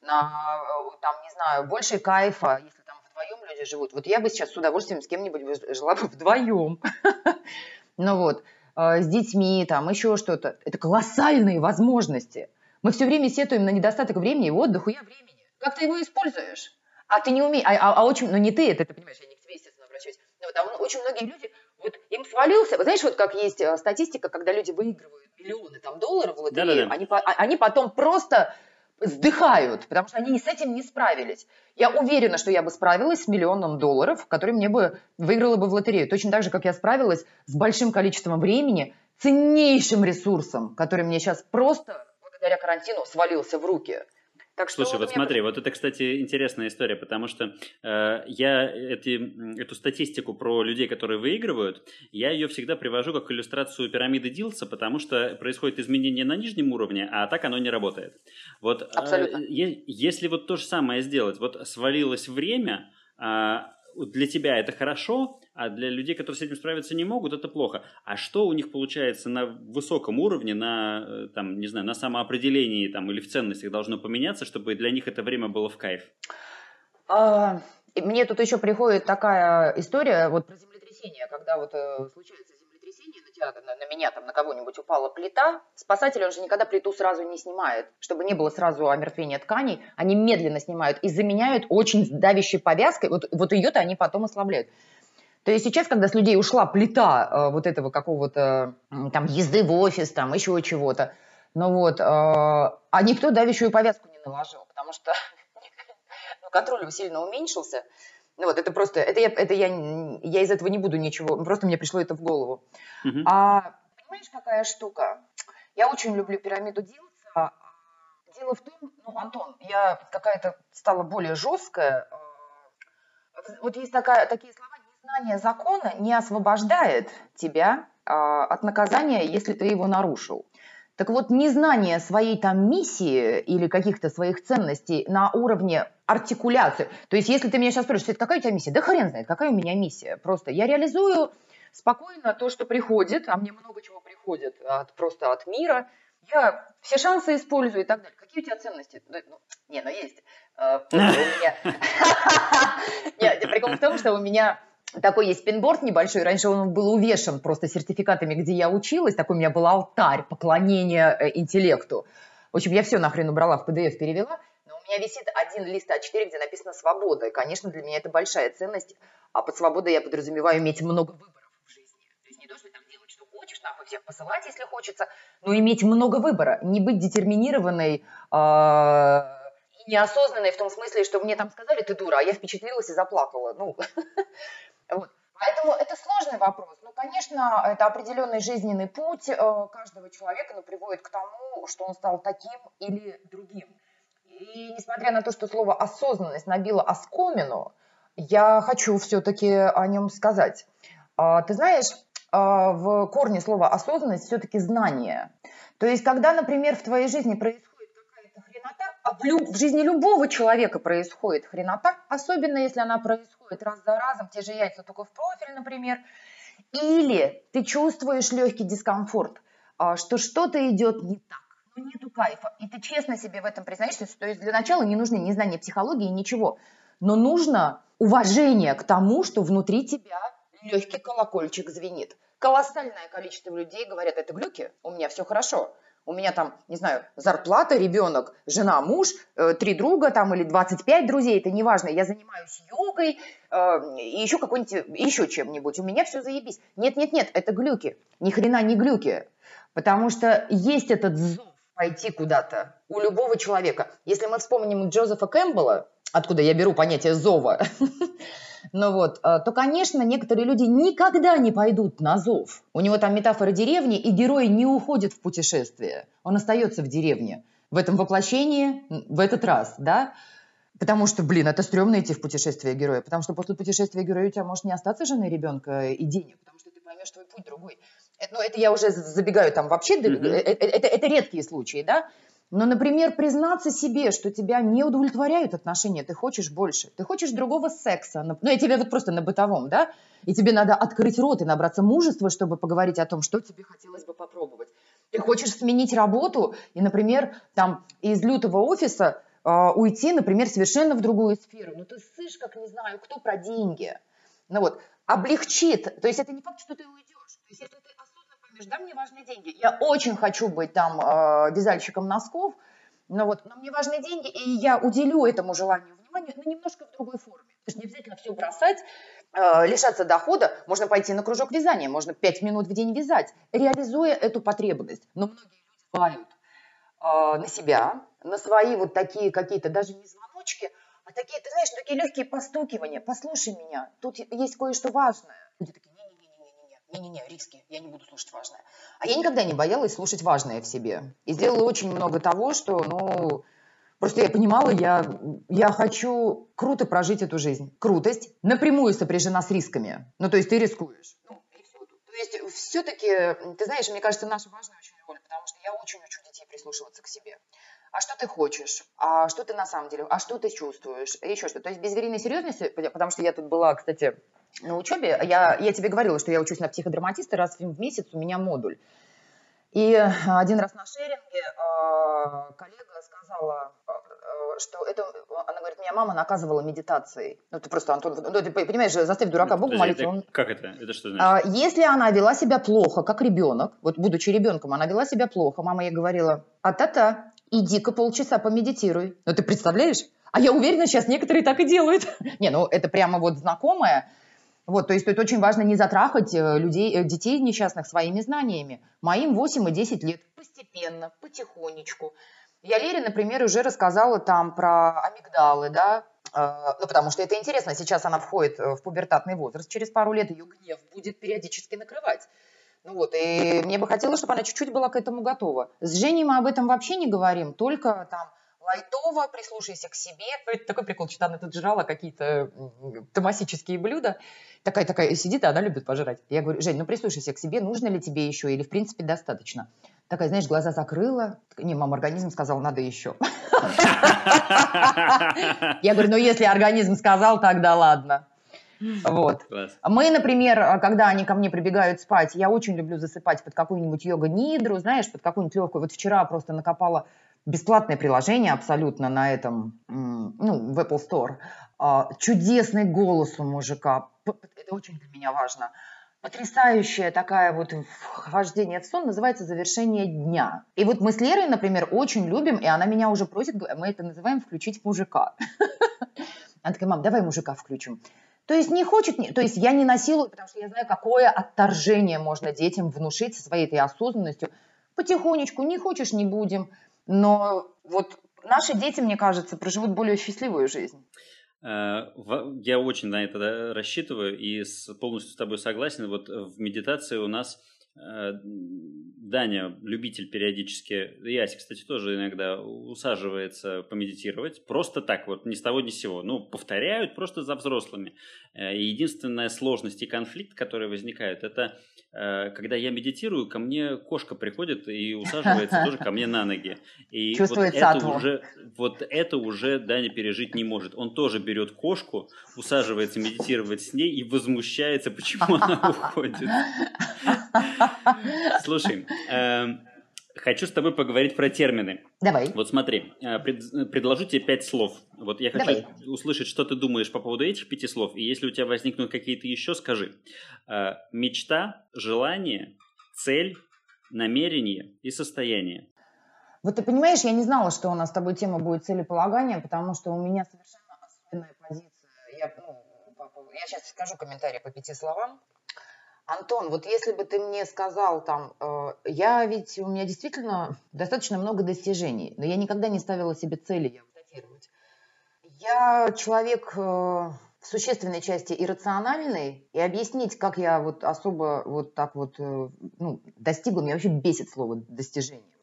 на, э, там, не знаю, больше кайфа, если там вдвоем люди живут. Вот я бы сейчас с удовольствием с кем-нибудь жила бы вдвоем. Ну вот, э, с детьми, там, еще что-то. Это колоссальные возможности. Мы все время сетуем на недостаток времени и отдыху, я времени. Как ты его используешь? А ты не умеешь, а, а, а очень, ну не ты это, ты понимаешь, я не к тебе, естественно, обращаюсь. Но вот, а очень многие люди, вот им свалился, знаешь, вот как есть э, статистика, когда люди выигрывают миллионы там долларов в лотерею, они, а, они потом просто вздыхают, потому что они с этим не справились. Я уверена, что я бы справилась с миллионом долларов, который мне бы выиграла бы в лотерею. Точно так же, как я справилась с большим количеством времени, ценнейшим ресурсом, который мне сейчас просто благодаря карантину свалился в руки. Так что Слушай, вот меня... смотри, вот это, кстати, интересная история, потому что э, я эти, эту статистику про людей, которые выигрывают, я ее всегда привожу как иллюстрацию пирамиды Дилса, потому что происходит изменение на нижнем уровне, а так оно не работает. Вот, э, Абсолютно. Э, если вот то же самое сделать, вот свалилось время, э, для тебя это хорошо, а для людей, которые с этим справиться не могут, это плохо. А что у них получается на высоком уровне, на, э, там, не знаю, на самоопределении там, или в ценностях должно поменяться, чтобы для них это время было в кайф? А, мне тут еще приходит такая история вот про землетрясение, когда вот э, случается землетрясение, на, меня, там, на кого-нибудь упала плита, спасатель, он же никогда плиту сразу не снимает, чтобы не было сразу омертвения тканей, они медленно снимают и заменяют очень давящей повязкой, вот, вот ее-то они потом ослабляют. То есть сейчас, когда с людей ушла плита э, вот этого какого-то там езды в офис, там еще чего-то, ну вот, э, а никто давящую повязку не наложил, потому что ну, контроль сильно уменьшился. Ну вот, это просто, это я, это я, я из этого не буду ничего, просто мне пришло это в голову. Uh-huh. А понимаешь, какая штука? Я очень люблю пирамиду Дилса. Дело в том, ну, Антон, я какая-то стала более жесткая. Э, вот есть такая, такие слова Знание закона не освобождает тебя а, от наказания, если ты его нарушил. Так вот, незнание своей там миссии или каких-то своих ценностей на уровне артикуляции. То есть, если ты меня сейчас спрашиваешь, какая у тебя миссия? Да хрен знает, какая у меня миссия. Просто я реализую спокойно то, что приходит, а мне много чего приходит от, просто от мира. Я все шансы использую и так далее. Какие у тебя ценности? Ну, не, ну есть. А, Нет, прикол в том, что у меня такой есть пинборд небольшой, раньше он был увешан просто сертификатами, где я училась, такой у меня был алтарь поклонения э, интеллекту. В общем, я все нахрен убрала, в PDF перевела, но у меня висит один лист А4, где написано «Свобода», и, конечно, для меня это большая ценность, а под свободой я подразумеваю иметь много выборов в жизни. То есть не то, что там делать, что хочешь, нахуй всех посылать, если хочется, но иметь много выбора, не быть детерминированной, э неосознанной в том смысле, что мне там сказали, ты дура, а я впечатлилась и заплакала. Ну, Вот. Поэтому это сложный вопрос. Ну, конечно, это определенный жизненный путь э, каждого человека, но приводит к тому, что он стал таким или другим. И несмотря на то, что слово осознанность набило оскомину, я хочу все-таки о нем сказать. А, ты знаешь, а, в корне слова осознанность все-таки знание. То есть, когда, например, в твоей жизни происходит в, люб- в жизни любого человека происходит хренота, особенно если она происходит раз за разом, те же яйца только в профиль, например, или ты чувствуешь легкий дискомфорт, а, что что-то идет не так, ну нету кайфа, и ты честно себе в этом признаешься, то есть для начала не нужны ни знания психологии, ничего, но нужно уважение к тому, что внутри тебя легкий колокольчик звенит. Колоссальное количество людей говорят, это глюки, у меня все хорошо у меня там, не знаю, зарплата, ребенок, жена, муж, э, три друга там или 25 друзей, это неважно, я занимаюсь йогой э, и еще какой-нибудь, еще чем-нибудь, у меня все заебись. Нет-нет-нет, это глюки, ни хрена не глюки, потому что есть этот зов пойти куда-то у любого человека. Если мы вспомним Джозефа Кэмпбелла, откуда я беру понятие зова, Ну вот, э, то, конечно, некоторые люди никогда не пойдут на зов. У него там метафора деревни, и герой не уходит в путешествие. Он остается в деревне. В этом воплощении, в этот раз, да? Потому что, блин, это стрёмно идти в путешествие героя. Потому что после путешествия героя у тебя может не остаться жены, ребенка и денег. Потому что ты поймешь, твой путь другой. ну, это я уже забегаю там вообще, mm-hmm. это, это, это редкие случаи, да, но, например, признаться себе, что тебя не удовлетворяют отношения, ты хочешь больше, ты хочешь другого секса, ну, я тебе вот просто на бытовом, да, и тебе надо открыть рот и набраться мужества, чтобы поговорить о том, что тебе хотелось бы попробовать. Ты хочешь сменить работу и, например, там из лютого офиса э, уйти, например, совершенно в другую сферу. Ну, ты слышишь, как не знаю, кто про деньги. Ну вот, облегчит. То есть это не факт, что ты уйдешь. То есть если ты поймешь, да, мне важны деньги. Я очень хочу быть там э, вязальщиком носков, но вот, но мне важны деньги, и я уделю этому желанию внимание, но немножко в другой форме. То есть не обязательно все бросать, э, лишаться дохода. Можно пойти на кружок вязания, можно пять минут в день вязать, реализуя эту потребность. Но многие люди плавают э, на себя, на свои вот такие какие-то, даже не звоночки, а такие, ты знаешь, такие легкие постукивания. Послушай меня, тут есть кое-что важное. Люди такие, не-не-не, риски, я не буду слушать важное. А я никогда не боялась слушать важное в себе. И сделала очень много того, что, ну, просто я понимала, я, я хочу круто прожить эту жизнь. Крутость напрямую сопряжена с рисками. Ну, то есть ты рискуешь. Ну, то есть все-таки, ты знаешь, мне кажется, наша важная очень роль, потому что я очень учу детей прислушиваться к себе а что ты хочешь, а что ты на самом деле, а что ты чувствуешь, еще что. То есть без верийной серьезности, потому что я тут была, кстати, на учебе, я, я тебе говорила, что я учусь на психодраматиста, раз в месяц у меня модуль. И один раз на шеринге э, коллега сказала, э, что это, она говорит, меня мама наказывала медитацией. Ну, ты просто, Антон, ну, ты понимаешь, заставь дурака Богу молиться. Это, он... Как это? Это что значит? А, если она вела себя плохо, как ребенок, вот будучи ребенком, она вела себя плохо, мама ей говорила, а-та-та, иди-ка полчаса помедитируй. Ну, ты представляешь? А я уверена, сейчас некоторые так и делают. Не, ну, это прямо вот знакомое. Вот, то есть это очень важно не затрахать э, людей, э, детей несчастных своими знаниями. Моим 8 и 10 лет. Постепенно, потихонечку. Я Лере, например, уже рассказала там про амигдалы, да, э, ну, потому что это интересно. Сейчас она входит в пубертатный возраст. Через пару лет ее гнев будет периодически накрывать. Ну вот, и мне бы хотелось, чтобы она чуть-чуть была к этому готова. С Женей мы об этом вообще не говорим, только там лайтово, прислушайся к себе. Это такой прикол, что она тут жрала какие-то томасические блюда. Такая-такая сидит, а она любит пожрать. Я говорю, Жень, ну прислушайся к себе, нужно ли тебе еще или в принципе достаточно? Такая, знаешь, глаза закрыла. Не, мама, организм сказал, надо еще. Я говорю, ну если организм сказал, тогда ладно. Вот. Мы, например, когда они ко мне прибегают спать, я очень люблю засыпать под какую-нибудь йога-нидру, знаешь, под какую-нибудь легкую. Вот вчера просто накопала бесплатное приложение абсолютно на этом, ну, в Apple Store. А, чудесный голос у мужика. Это очень для меня важно. Потрясающая такая вот вхождение в сон называется завершение дня. И вот мы с Лерой, например, очень любим, и она меня уже просит, мы это называем включить мужика. Она такая, мам, давай мужика включим. То есть не хочет, то есть я не насилую, потому что я знаю, какое отторжение можно детям внушить своей этой осознанностью. Потихонечку, не хочешь, не будем. Но вот наши дети, мне кажется, проживут более счастливую жизнь. Э, я очень на это рассчитываю и полностью с тобой согласен. Вот в медитации у нас Даня, любитель периодически, Яси, кстати, тоже иногда усаживается помедитировать, просто так вот, ни с того ни с сего. Ну, повторяют просто за взрослыми. Э, единственная сложность и конфликт, который возникает, это э, когда я медитирую, ко мне кошка приходит и усаживается тоже ко мне на ноги. И Чувствует вот это уже, вот это уже Даня пережить не может. Он тоже берет кошку, усаживается медитировать с ней и возмущается, почему она уходит. Слушай, эм, хочу с тобой поговорить про термины. Давай. Вот смотри, э, пред, предложу тебе пять слов. Вот я хочу Давай. услышать, что ты думаешь по поводу этих пяти слов. И если у тебя возникнут какие-то еще, скажи. Э, мечта, желание, цель, намерение и состояние. Вот ты понимаешь, я не знала, что у нас с тобой тема будет целеполагания, потому что у меня совершенно особенная позиция. Я, ну, я сейчас скажу комментарий по пяти словам. Антон, вот если бы ты мне сказал там, э, я ведь, у меня действительно достаточно много достижений, но я никогда не ставила себе цели я датировать. Я человек э, в существенной части иррациональный, и объяснить, как я вот особо вот так вот э, ну, достигла, меня вообще бесит слово достижение.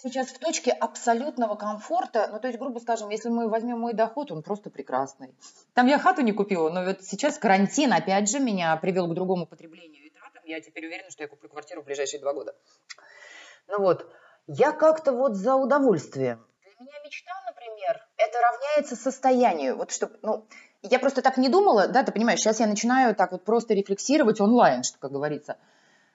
Сейчас в точке абсолютного комфорта, ну то есть, грубо скажем, если мы возьмем мой доход, он просто прекрасный. Там я хату не купила, но вот сейчас карантин, опять же, меня привел к другому потреблению я теперь уверена, что я куплю квартиру в ближайшие два года. Ну вот, я как-то вот за удовольствием. Для меня мечта, например, это равняется состоянию. Вот что, ну, я просто так не думала, да, ты понимаешь, сейчас я начинаю так вот просто рефлексировать онлайн, что, как говорится.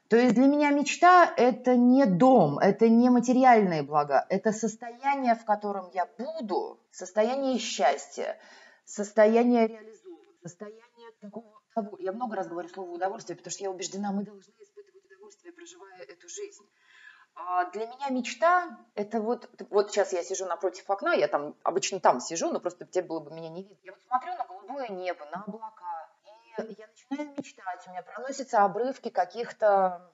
То есть для меня мечта – это не дом, это не материальные блага, это состояние, в котором я буду, состояние счастья, состояние реализованности, состояние такого Я много раз говорю слово удовольствие, потому что я убеждена, мы должны испытывать удовольствие, проживая эту жизнь. А для меня мечта – это вот, вот сейчас я сижу напротив окна, я там обычно там сижу, но просто тебе было бы меня не видно. Я вот смотрю на голубое небо, на облака, и я начинаю мечтать, у меня проносятся обрывки каких-то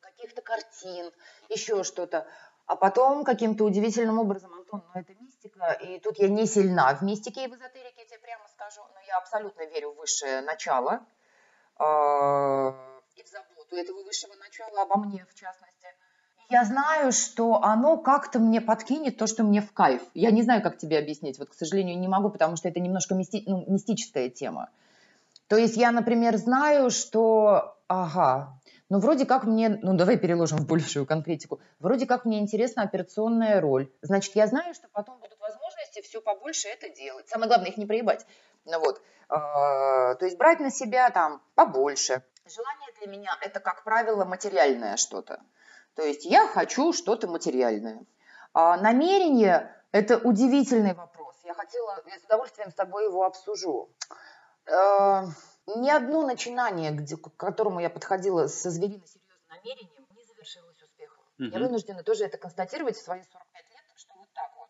каких-то картин, еще что-то. А потом каким-то удивительным образом, Антон, ну это мистика, и тут я не сильна в мистике и в эзотерике, я тебе прямо скажу, но я абсолютно верю в высшее начало э, и в заботу этого высшего начала обо мне, в частности. Я знаю, что оно как-то мне подкинет то, что мне в кайф. Я не знаю, как тебе объяснить. Вот, к сожалению, не могу, потому что это немножко мисти... ну, мистическая тема. То есть я, например, знаю, что, ага, ну вроде как мне, ну давай переложим в большую конкретику, вроде как мне интересна операционная роль. Значит, я знаю, что потом будут возможности все побольше это делать. Самое главное, их не проебать. Ну вот, а, то есть брать на себя там побольше. Желание для меня это, как правило, материальное что-то. То есть я хочу что-то материальное. А намерение – это удивительный вопрос. Я хотела, я с удовольствием с тобой его обсужу. Э, ни одно начинание, где, к которому я подходила со зверино серьезным намерением, не завершилось успехом. Угу. Я вынуждена тоже это констатировать в свои 45 лет, что вот так вот.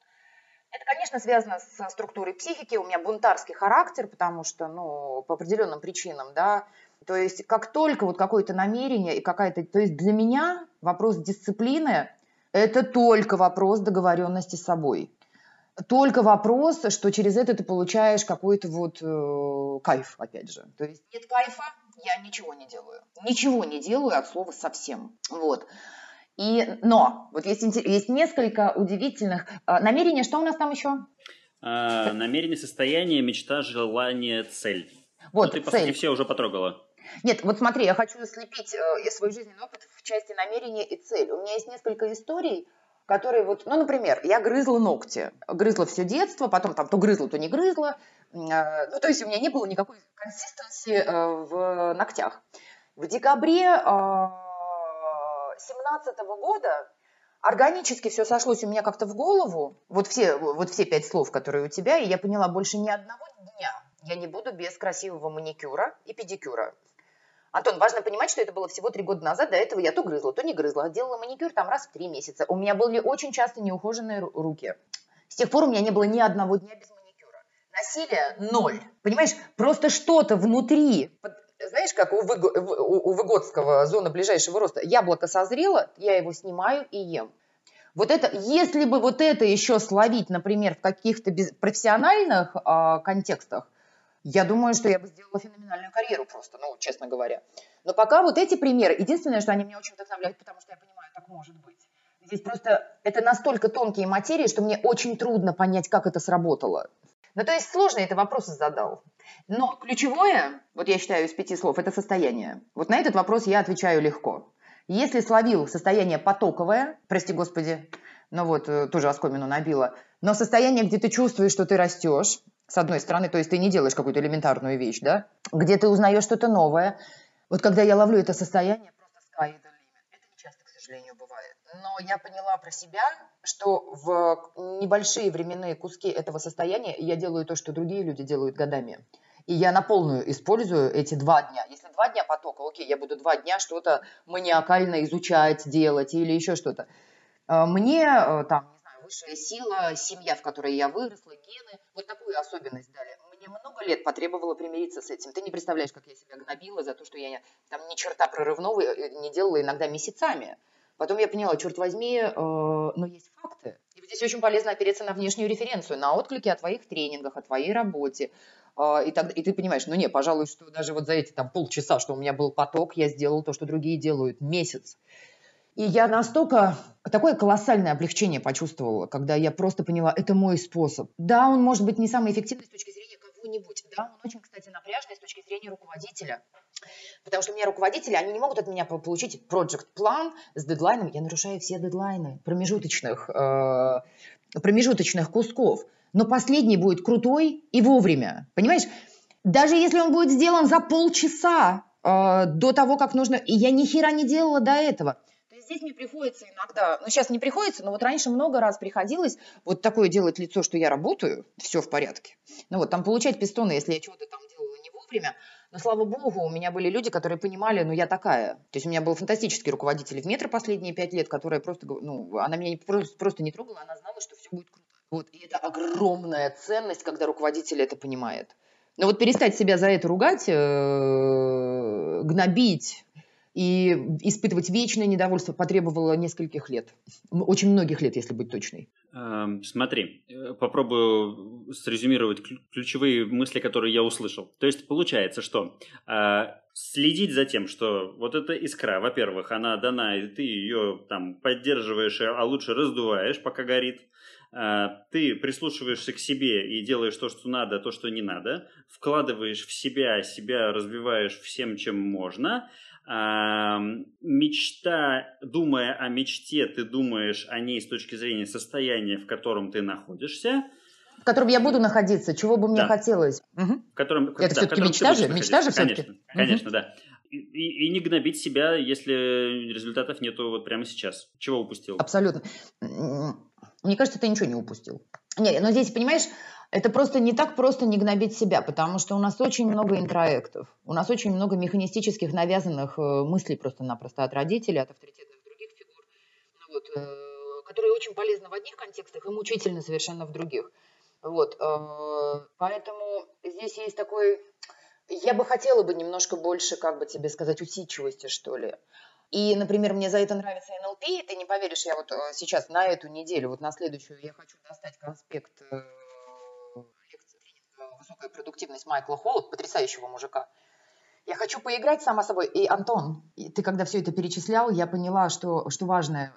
Это, конечно, связано со структурой психики. У меня бунтарский характер, потому что, ну, по определенным причинам, да. То есть, как только вот какое-то намерение и какая-то... То есть, для меня вопрос дисциплины – это только вопрос договоренности с собой только вопрос, что через это ты получаешь какой-то вот э, кайф, опять же. То есть нет кайфа, я ничего не делаю. Ничего не делаю от слова совсем. Вот. И, но, вот есть, есть несколько удивительных э, намерений. Что у нас там еще? А, намерение, состояние, мечта, желание, цель. Вот, ну, ты, по цель. сути, все уже потрогала. Нет, вот смотри, я хочу слепить э, свой жизненный опыт в части намерения и цель. У меня есть несколько историй, которые вот, ну, например, я грызла ногти, грызла все детство, потом там то грызла, то не грызла, э, ну, то есть у меня не было никакой консистенции э, в ногтях. В декабре 2017 э, года органически все сошлось у меня как-то в голову, вот все, вот все пять слов, которые у тебя, и я поняла, больше ни одного дня я не буду без красивого маникюра и педикюра. Антон, важно понимать, что это было всего три года назад. До этого я то грызла, то не грызла. Делала маникюр там раз в три месяца. У меня были очень часто неухоженные руки. С тех пор у меня не было ни одного дня без маникюра. Насилие – ноль. Понимаешь, просто что-то внутри. Знаешь, как у, Выго, у Выгодского зона ближайшего роста. Яблоко созрело, я его снимаю и ем. Вот это, если бы вот это еще словить, например, в каких-то профессиональных э, контекстах, я думаю, что я бы сделала феноменальную карьеру просто, ну, честно говоря. Но пока вот эти примеры, единственное, что они меня очень вдохновляют, потому что я понимаю, так может быть. Здесь просто это настолько тонкие материи, что мне очень трудно понять, как это сработало. Ну, то есть сложные это вопросы задал. Но ключевое, вот я считаю из пяти слов, это состояние. Вот на этот вопрос я отвечаю легко. Если словил состояние потоковое, прости господи, ну вот, э, тоже оскомину набила, но состояние, где ты чувствуешь, что ты растешь, с одной стороны, то есть ты не делаешь какую-то элементарную вещь, да, где ты узнаешь что-то новое. Вот когда я ловлю это состояние, просто sky the limit. Это не часто, к сожалению, бывает. Но я поняла про себя, что в небольшие временные куски этого состояния я делаю то, что другие люди делают годами. И я на полную использую эти два дня. Если два дня потока, окей, я буду два дня что-то маниакально изучать, делать или еще что-то. А мне э, там высшая сила, семья, в которой я выросла, гены. Вот такую особенность дали. Мне много лет потребовало примириться с этим. Ты не представляешь, как я себя гнобила за то, что я там ни черта прорывного э, не делала иногда месяцами. Потом я поняла, черт возьми, э, но есть факты. И здесь очень полезно опереться на внешнюю референцию, на отклики о твоих тренингах, о твоей работе. Э, и, так, и ты понимаешь, ну не, пожалуй, что даже вот за эти там полчаса, что у меня был поток, я сделал то, что другие делают месяц. И я настолько такое колоссальное облегчение почувствовала, когда я просто поняла, это мой способ. Да, он может быть не самый эффективный с точки зрения чего-нибудь. Да, он очень, кстати, напряжный с точки зрения руководителя. Потому что у меня руководители, они не могут от меня получить project план с дедлайном. Я нарушаю все дедлайны промежуточных, э, промежуточных кусков. Но последний будет крутой и вовремя. Понимаешь? Даже если он будет сделан за полчаса э, до того, как нужно... И я ни хера не делала до этого мне приходится иногда, ну сейчас не приходится, но вот раньше много раз приходилось вот такое делать лицо, что я работаю, все в порядке. Ну вот там получать пистоны, если я чего-то там делала не вовремя, но слава богу, у меня были люди, которые понимали, ну я такая. То есть у меня был фантастический руководитель в метро последние пять лет, которая просто, ну она меня просто, просто не трогала, она знала, что все будет круто. Вот, и это огромная ценность, когда руководитель это понимает. Но вот перестать себя за это ругать, э, гнобить, и испытывать вечное недовольство потребовало нескольких лет. Очень многих лет, если быть точной. Эм, смотри, э, попробую срезюмировать ключевые мысли, которые я услышал. То есть получается, что э, следить за тем, что вот эта искра, во-первых, она дана, и ты ее там поддерживаешь, а лучше раздуваешь, пока горит. Э, ты прислушиваешься к себе и делаешь то, что надо, то, что не надо, вкладываешь в себя, себя развиваешь всем, чем можно – мечта, думая о мечте, ты думаешь о ней с точки зрения состояния, в котором ты находишься. В котором я буду находиться, чего бы мне да. хотелось. Угу. В котором, Это да, все-таки мечта же? Мечта же все-таки? Конечно, конечно, угу. да. И, и, и не гнобить себя, если результатов нету вот прямо сейчас. Чего упустил? Абсолютно. Мне кажется, ты ничего не упустил. Не, но здесь, понимаешь, это просто не так просто не гнобить себя, потому что у нас очень много интроектов, у нас очень много механистических навязанных э, мыслей просто-напросто от родителей, от авторитетных других фигур, ну вот, э, которые очень полезны в одних контекстах и мучительны совершенно в других. Вот, э, поэтому здесь есть такой, я бы хотела бы немножко больше, как бы тебе сказать, усидчивости, что ли. И, например, мне за это нравится НЛП, ты не поверишь, я вот сейчас на эту неделю, вот на следующую, я хочу достать конспект высокая продуктивность Майкла Холла, потрясающего мужика. Я хочу поиграть сама собой. И, Антон, ты когда все это перечислял, я поняла, что, что важное,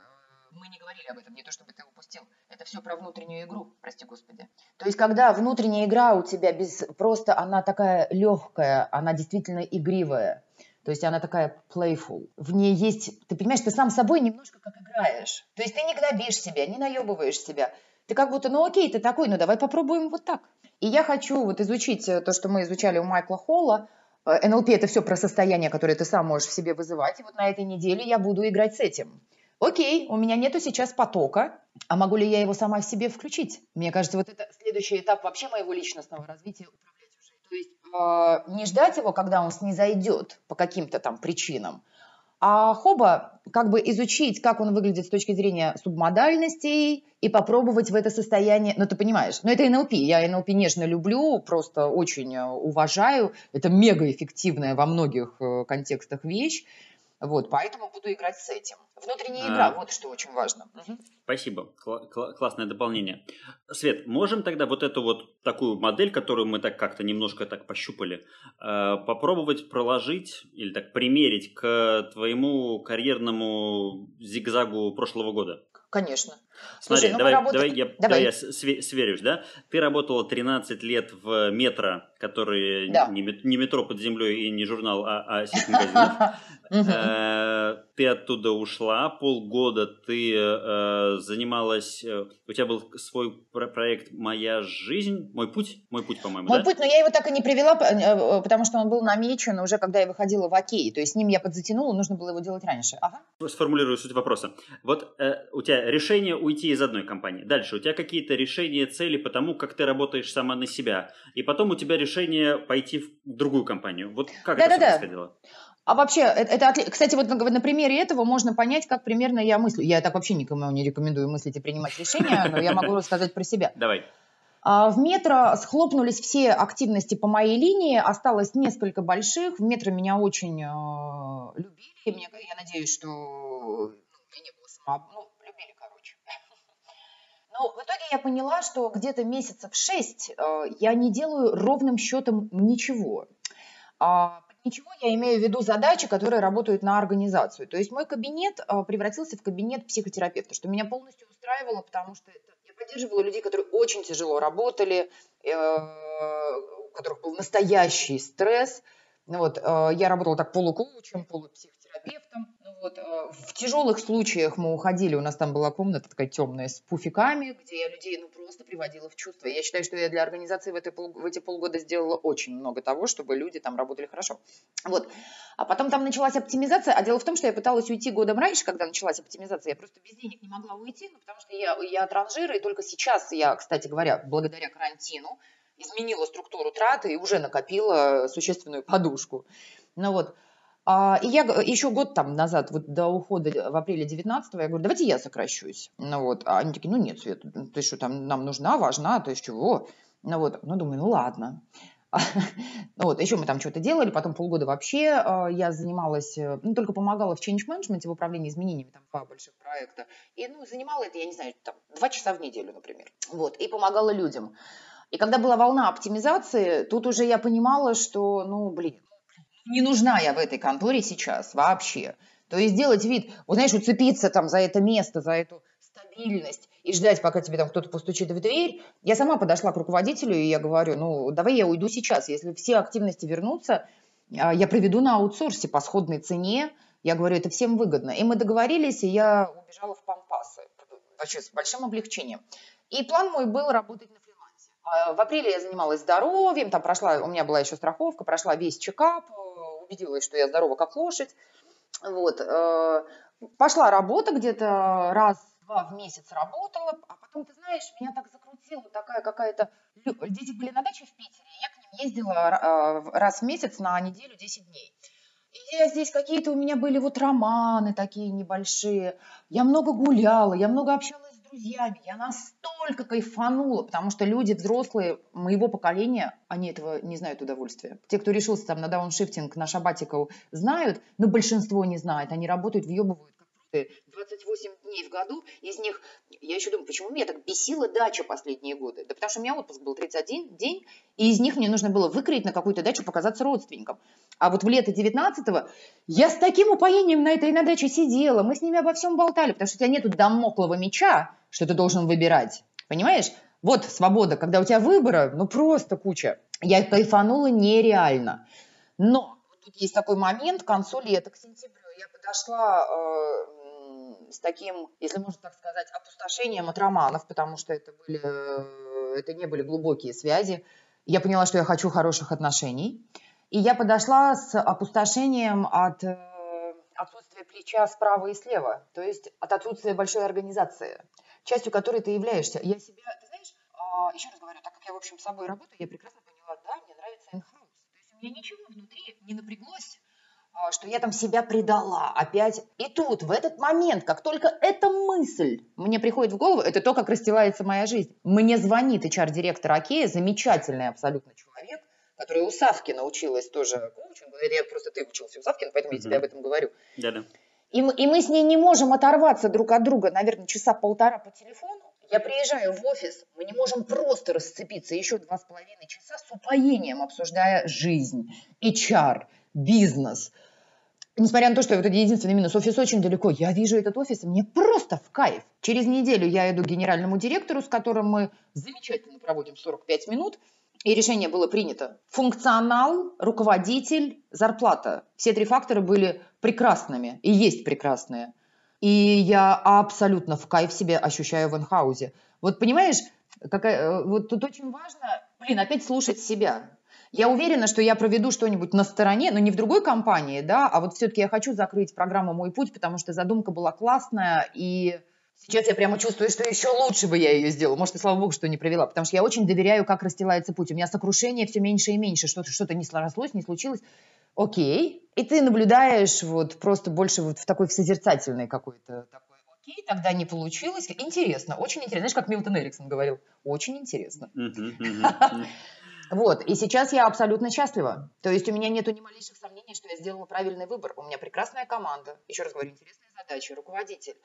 мы не говорили об этом, не то чтобы ты упустил. Это все про внутреннюю игру, прости господи. То есть, когда внутренняя игра у тебя без, просто она такая легкая, она действительно игривая. То есть она такая playful. В ней есть, ты понимаешь, ты сам собой немножко как играешь. То есть ты не гнобишь себя, не наебываешь себя. Ты как будто, ну окей, ты такой, ну давай попробуем вот так. И я хочу вот изучить э, то, что мы изучали у Майкла Холла. Э, НЛП – это все про состояние, которое ты сам можешь в себе вызывать. И вот на этой неделе я буду играть с этим. Окей, у меня нету сейчас потока, а могу ли я его сама в себе включить? Мне кажется, вот это следующий этап вообще моего личностного развития. То есть э, не ждать его, когда он снизойдет по каким-то там причинам, а хоба как бы изучить, как он выглядит с точки зрения субмодальностей и попробовать в это состояние, ну ты понимаешь, но это НЛП, я НЛП нежно люблю, просто очень уважаю, это мега эффективная во многих э, контекстах вещь, вот, поэтому буду играть с этим. Внутренняя игра, а, вот что очень важно. Спасибо, Кла- кла- классное дополнение. Свет, можем тогда вот эту вот такую модель, которую мы так как-то немножко так пощупали, э, попробовать проложить или так примерить к твоему карьерному зигзагу прошлого года? Конечно. Смотри, Слушай, ну давай, работали... давай, я, давай. давай я сверюсь, да? Ты работала 13 лет в метро, который да. не, не метро под землей и не журнал, а, а сеть магазинов. Э, ты оттуда ушла, полгода ты э, занималась, э, у тебя был свой проект «Моя жизнь», «Мой путь», «Мой путь», по-моему, Мой путь, но я его так и не привела, потому что он был намечен уже, когда я выходила в «Окей», то есть с ним я подзатянула, нужно было его делать раньше. Сформулирую суть вопроса. Вот у тебя решение уйти из одной компании, дальше у тебя какие-то решения, цели по тому, как ты работаешь сама на себя, и потом у тебя решение пойти в другую компанию. Вот как да, это да, происходило? Да. А вообще, это, это, кстати, вот на, на примере этого можно понять, как примерно я мыслю. Я так вообще никому не рекомендую мыслить и принимать решения, но я могу рассказать про себя. Давай. А, в метро схлопнулись все активности по моей линии, осталось несколько больших. В метро меня очень э, любили, мне, я надеюсь, что ну, не было само, ну. Но в итоге я поняла, что где-то месяцев шесть э, я не делаю ровным счетом ничего. А, Ничего, я имею в виду задачи, которые работают на организацию. То есть мой кабинет а, превратился в кабинет психотерапевта, что меня полностью устраивало, потому что я поддерживала людей, которые очень тяжело работали, э, у которых был настоящий стресс. Ну вот, э, я работала так полукоучем, полупсихотерапевтом. Вот, э, в тяжелых случаях мы уходили, у нас там была комната такая темная с пуфиками, где я людей ну, просто приводила в чувство. Я считаю, что я для организации в, этой в эти полгода сделала очень много того, чтобы люди там работали хорошо. Вот. А потом там началась оптимизация, а дело в том, что я пыталась уйти годом раньше, когда началась оптимизация, я просто без денег не могла уйти, ну, потому что я, я транжир, и только сейчас я, кстати говоря, благодаря карантину, изменила структуру траты и уже накопила существенную подушку. Ну вот, и я еще год там назад, вот до ухода в апреле 19 я говорю, давайте я сокращусь. Ну вот, а они такие, ну нет, Свет, ты что, там нам нужна, важна, то есть чего? Ну вот, ну думаю, ну ладно. Вот, еще мы там что-то делали, потом полгода вообще а, я занималась, э, ну, только помогала в change management, в управлении изменениями, там, два больших проекта. И, ну, занимала это, я не знаю, там, два часа в неделю, например. Вот, и помогала людям. И когда была волна оптимизации, тут уже я понимала, что, ну, блин, не нужна я в этой конторе сейчас вообще. То есть делать вид, вот знаешь, уцепиться там за это место, за эту стабильность и ждать, пока тебе там кто-то постучит в дверь. Я сама подошла к руководителю, и я говорю, ну, давай я уйду сейчас. Если все активности вернутся, а, я проведу на аутсорсе по сходной цене. Я говорю, это всем выгодно. И мы договорились, и я убежала в Пампасы. Вообще с большим облегчением. И план мой был работать на а, в апреле я занималась здоровьем, там прошла, у меня была еще страховка, прошла весь чекап, э, убедилась, что я здорова как лошадь. Вот. Э, пошла работа где-то раз-два в месяц работала, а потом, ты знаешь, меня так закрутила такая какая-то... Дети были на даче в Питере, я к ним ездила э, раз в месяц на неделю 10 дней. И я здесь какие-то у меня были вот романы такие небольшие. Я много гуляла, я много общалась друзьями. Я настолько кайфанула, потому что люди взрослые моего поколения, они этого не знают удовольствия. Те, кто решился там на дауншифтинг, на шабатикал, знают, но большинство не знает. Они работают, въебывают как проклятые 28 дней в году. Из них, я еще думаю, почему меня так бесила дача последние годы? Да потому что у меня отпуск был 31 день, и из них мне нужно было выкроить на какую-то дачу, показаться родственникам. А вот в лето 19-го я с таким упоением на этой на даче сидела, мы с ними обо всем болтали, потому что у тебя нету домоклого меча, что ты должен выбирать. Понимаешь? Вот свобода, когда у тебя выбора, ну просто куча. Я кайфанула нереально. Но тут есть такой момент, к концу лета, к сентябрю, я подошла э, с таким, если можно так сказать, опустошением от романов, потому что это, были, э, это не были глубокие связи. Я поняла, что я хочу хороших отношений. И я подошла с опустошением от э, отсутствия плеча справа и слева, то есть от отсутствия большой организации частью которой ты являешься. Я себя, ты знаешь, а, еще раз говорю, так как я, в общем, с собой работаю, я прекрасно поняла, да, мне нравится in-house. То есть у меня ничего внутри не напряглось, что я там себя предала опять. И тут, в этот момент, как только эта мысль мне приходит в голову, это то, как расстилается моя жизнь. Мне звонит HR-директор Окея, замечательный абсолютно человек, который у Савкина училась тоже коучингу. Я просто ты учился у Савкина, поэтому mm-hmm. я тебе об этом говорю. Да-да. И мы, и мы с ней не можем оторваться друг от друга, наверное, часа полтора по телефону. Я приезжаю в офис, мы не можем просто расцепиться еще два с половиной часа с упоением, обсуждая жизнь, HR, бизнес. Несмотря на то, что это единственный минус, офис очень далеко, я вижу этот офис, и мне просто в кайф. Через неделю я иду к генеральному директору, с которым мы замечательно проводим 45 минут, и решение было принято. Функционал, руководитель, зарплата. Все три фактора были прекрасными и есть прекрасные. И я абсолютно в кайф себе ощущаю в инхаузе. Вот понимаешь, какая, э, вот тут очень важно, блин, опять слушать себя. Я уверена, что я проведу что-нибудь на стороне, но не в другой компании, да, а вот все-таки я хочу закрыть программу «Мой путь», потому что задумка была классная, и Сейчас я прямо чувствую, что еще лучше бы я ее сделала. Может, и слава богу, что не провела. Потому что я очень доверяю, как расстилается путь. У меня сокрушение все меньше и меньше. Что-то что не срослось, не случилось. Окей. И ты наблюдаешь вот просто больше вот в такой в созерцательной какой-то такой. Окей, тогда не получилось. Интересно, очень интересно. Знаешь, как Милтон Эриксон говорил? Очень интересно. Вот, и сейчас я абсолютно счастлива. То есть у меня нету ни малейших сомнений, что я сделала правильный выбор. У меня прекрасная команда, еще раз говорю, интересная задача, руководитель.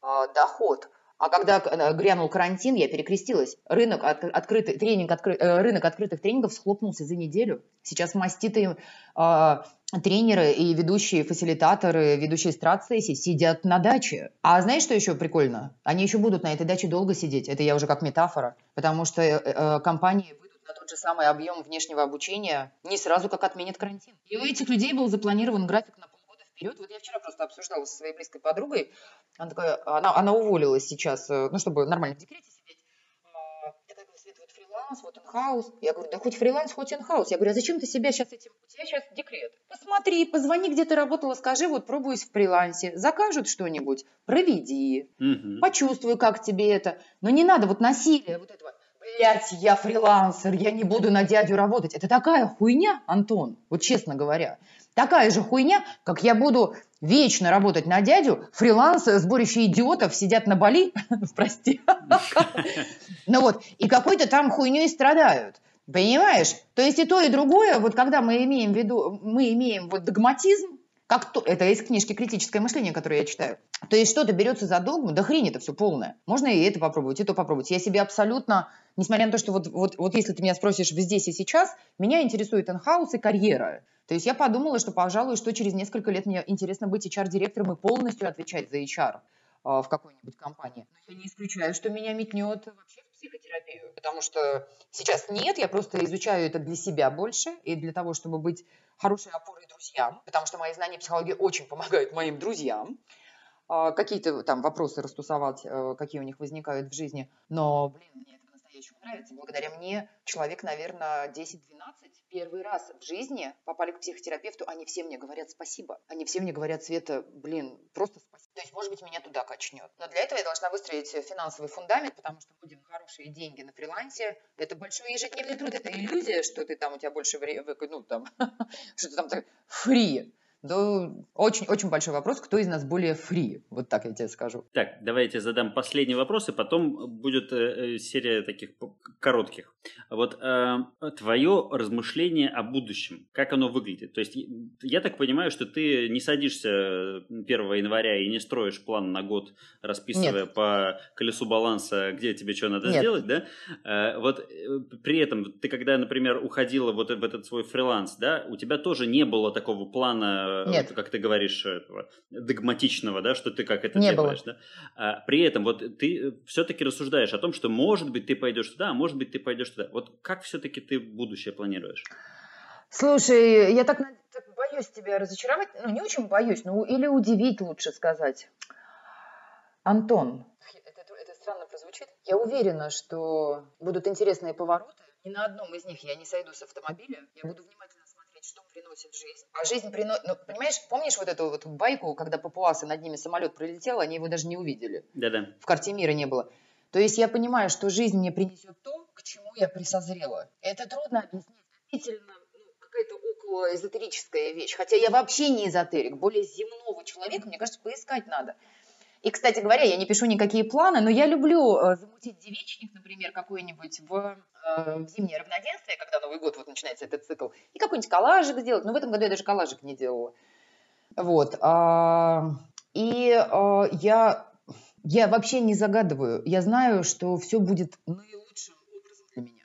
А, доход. А когда э, грянул карантин, я перекрестилась. Рынок, от, открытый, тренинг, откры, э, рынок открытых тренингов схлопнулся за неделю. Сейчас маститые э, тренеры и ведущие фасилитаторы, ведущие страт-сессии сидят на даче. А знаешь, что еще прикольно? Они еще будут на этой даче долго сидеть. Это я уже как метафора. Потому что э, компании выйдут на тот же самый объем внешнего обучения не сразу как отменят карантин. И у этих людей был запланирован график на полгода вперед. Вот я вчера просто обсуждала со своей близкой подругой. Она такая, она, она уволилась сейчас, э, ну, чтобы нормально в декрете сидеть. А, я такая, Свет, вот фриланс, вот инхаус. Я говорю, да хоть фриланс, хоть инхаус. Я говорю, а зачем ты себя сейчас этим... У тебя сейчас декрет. Посмотри, позвони, где ты работала, скажи, вот пробуюсь в фрилансе. Закажут что-нибудь, проведи. Мгм. Почувствуй, как тебе это. Но не надо вот насилия вот этого. Блять, я фрилансер, я не буду на дядю работать. Это такая хуйня, Антон, вот честно говоря. Такая же хуйня, как я буду вечно работать на дядю, фриланс, сборище идиотов сидят на Бали, прости, ну вот, и какой-то там хуйней страдают. Понимаешь? То есть и то, и другое, вот когда мы имеем в виду, мы имеем вот догматизм, как то, это из книжки «Критическое мышление», которую я читаю. То есть что-то берется за догму, да хрень это все полное. Можно и это попробовать, и то попробовать. Я себе абсолютно, несмотря на то, что вот, вот, вот если ты меня спросишь здесь и сейчас, меня интересует инхаус и карьера. То есть я подумала, что, пожалуй, что через несколько лет мне интересно быть HR-директором и полностью отвечать за HR а, в какой-нибудь компании. Но я не исключаю, что меня метнет вообще в психотерапию, потому что сейчас нет, я просто изучаю это для себя больше и для того, чтобы быть хорошей опорой друзьям, потому что мои знания психологии очень помогают моим друзьям а, какие-то там вопросы растусовать, э, какие у них возникают в жизни. Но, блин, мне это по-настоящему нравится. Благодаря мне человек, наверное, 10-12 первый раз в жизни попали к психотерапевту, они все мне говорят спасибо. Они все мне говорят, Света, блин, просто спасибо. То есть, может быть, меня туда качнет. Но для этого я должна выстроить финансовый фундамент, потому что будем хорошие деньги на фрилансе. Это большой ежедневный труд, это иллюзия, что ты там, у тебя больше времени, ну, там, что ты там так фри. Да, очень, очень большой вопрос, кто из нас более фри, вот так я тебе скажу. Так, давайте задам последний вопрос, и потом будет э, э, серия таких коротких. Вот э, твое размышление о будущем, как оно выглядит? То есть я так понимаю, что ты не садишься 1 января и не строишь план на год, расписывая Нет. по колесу баланса, где тебе что надо Нет. сделать, да? Э, вот э, при этом ты когда, например, уходила вот в этот свой фриланс, да, у тебя тоже не было такого плана, э, Нет. как ты говоришь, этого, догматичного, да, что ты как это Не делаешь, да? А, при этом вот ты все-таки рассуждаешь о том, что может быть ты пойдешь туда, а может быть ты пойдешь туда. Вот как все-таки ты будущее планируешь? Слушай, я так, так боюсь тебя разочаровать, ну не очень боюсь, ну или удивить лучше сказать. Антон, это, это странно прозвучит. Я уверена, что будут интересные повороты. Ни на одном из них я не сойду с автомобиля. Я буду внимательно что приносит жизнь. А жизнь приносит... Ну, понимаешь, помнишь вот эту вот байку, когда папуасы над ними самолет пролетел, они его даже не увидели? Да-да. в карте мира не было. То есть я понимаю, что жизнь мне принесет то, к чему я присозрела. Это трудно объяснить. Действительно, ну, какая-то около эзотерическая вещь. Хотя я вообще не эзотерик. Более земного человека, мне кажется, поискать надо. И, кстати говоря, я не пишу никакие планы, но я люблю э, замутить девичник, например, какой-нибудь в, э, в зимнее равноденствие, когда Новый год вот начинается этот цикл, и какой-нибудь коллажик сделать. Но в этом году я даже коллажик не делала. Вот. а, И а, я я вообще не загадываю. Я знаю, что все будет наилучшим образом для меня.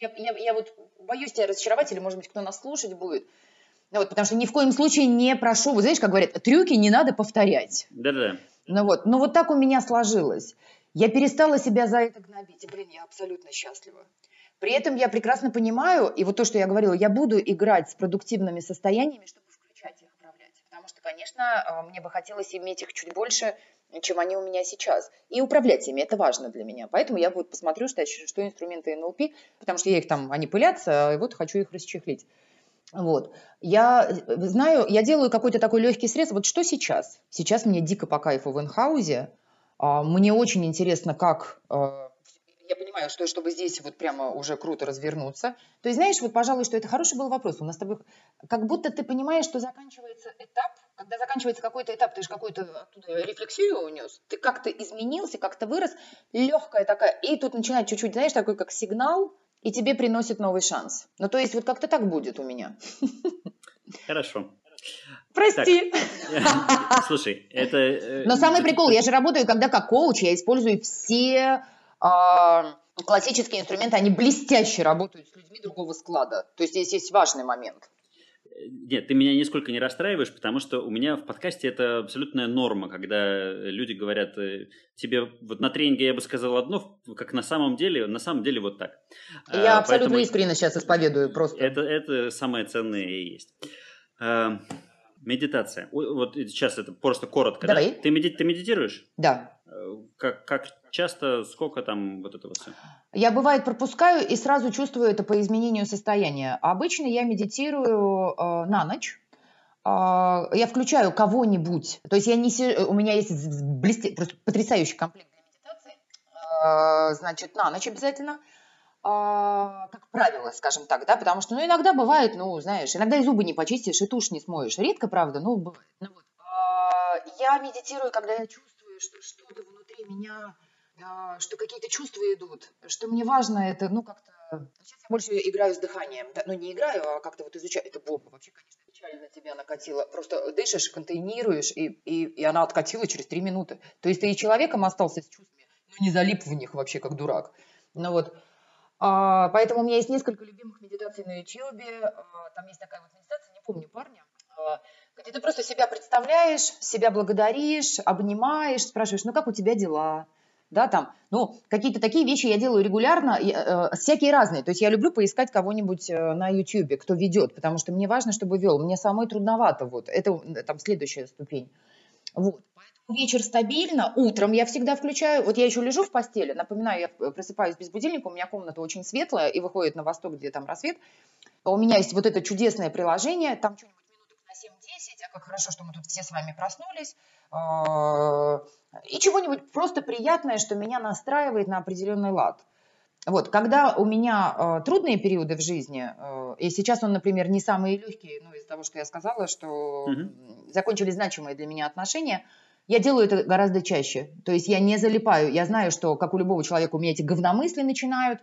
Я, я- я вот боюсь тебя разочаровать, или, может быть, кто нас слушать будет. Вот, потому что ни в коем случае не прошу. Вот знаешь, как говорят, трюки не надо повторять. Да-да. Ну вот, ну вот так у меня сложилось. Я перестала себя за это гнобить. И, блин, я абсолютно счастлива. При этом я прекрасно понимаю, и вот то, что я говорила, я буду играть с продуктивными состояниями, чтобы включать их, управлять. Потому что, конечно, э, мне бы хотелось иметь их чуть больше, чем они у меня сейчас. И управлять ими, это важно для меня. Поэтому я вот посмотрю, что, что инструменты НЛП, потому что я их там, они пылятся, и вот хочу их расчехлить. Вот. Я э, знаю, я делаю какой-то такой легкий срез. Вот что сейчас? Сейчас мне дико по кайфу в инхаузе. А, Мне очень интересно, как... э, Я понимаю, что чтобы здесь вот прямо уже круто развернуться. То есть, знаешь, вот, пожалуй, что это хороший был вопрос. У нас с тобой... Как будто ты понимаешь, что заканчивается этап, когда заканчивается какой-то этап, ты же какую-то оттуда рефлексию унес, ты как-то изменился, как-то вырос, легкая такая, и тут начинает чуть-чуть, знаешь, такой как сигнал, и тебе приносит новый шанс. Ну, то есть вот как-то так будет у меня. Хорошо. Прости. Слушай, это... э, Но самый прикол, я же работаю, когда как коуч, я использую все а, классические инструменты, они блестяще работают с людьми другого склада. То есть здесь есть важный момент. Нет, ты меня нисколько не расстраиваешь, потому что у меня в подкасте это абсолютная норма, когда люди говорят э, тебе, вот на тренинге я бы сказал одно, как на самом деле, на самом деле вот так. Я а, абсолютно Поэтому искренне сейчас исповедую просто. Это, это самое ценное и есть. А, медитация. Вот сейчас это просто коротко. Давай. Да? Ты, меди, ты медитируешь? Да. Э, как, как часто, сколько там вот этого все? Я бывает пропускаю и сразу чувствую это по изменению состояния. Обычно я медитирую э, на ночь. Э, я включаю кого-нибудь. То есть я не у меня есть блесте... просто потрясающий комплект для медитации. Э, значит, на ночь обязательно. Uh, как правило, скажем так, да, потому что, ну, иногда бывает, ну, знаешь, иногда и зубы не почистишь, и тушь не смоешь. Редко, правда, но бывает. Ну, вот. uh, я медитирую, когда я чувствую, что-то внутри меня что какие-то чувства идут, что мне важно это, ну, как-то... Сейчас я больше играю с дыханием. Ну, не играю, а как-то вот изучаю. Это бомба. Вообще, конечно, печально на тебя накатила. Просто дышишь, контейнируешь, и, и, и она откатила через три минуты. То есть ты и человеком остался с чувствами, но не залип в них вообще, как дурак. Ну вот, а, поэтому у меня есть несколько любимых медитаций на YouTube. А, там есть такая вот медитация, не помню парня, а, где ты просто себя представляешь, себя благодаришь, обнимаешь, спрашиваешь, ну как у тебя дела? да, там, ну, какие-то такие вещи я делаю регулярно, э, всякие разные. То есть я люблю поискать кого-нибудь э, на YouTube, кто ведет, потому что мне важно, чтобы вел. Мне самой трудновато, вот, это там следующая ступень. Вот. Вечер стабильно, утром я всегда включаю, вот я еще лежу в постели, напоминаю, я просыпаюсь без будильника, у меня комната очень светлая и выходит на восток, где там рассвет. У меня есть вот это чудесное приложение, там что-нибудь минуток на 7-10, а как хорошо, что мы тут все с вами проснулись а, и чего-нибудь просто приятное, что меня настраивает на определенный лад. Вот, когда у меня э, трудные периоды в жизни, э, и сейчас он, например, не самые легкие, ну, из-за того, что я сказала, что угу. закончились значимые для меня отношения, я делаю это гораздо чаще. То есть я не залипаю. Я знаю, что, как у любого человека, у меня эти говномысли начинают,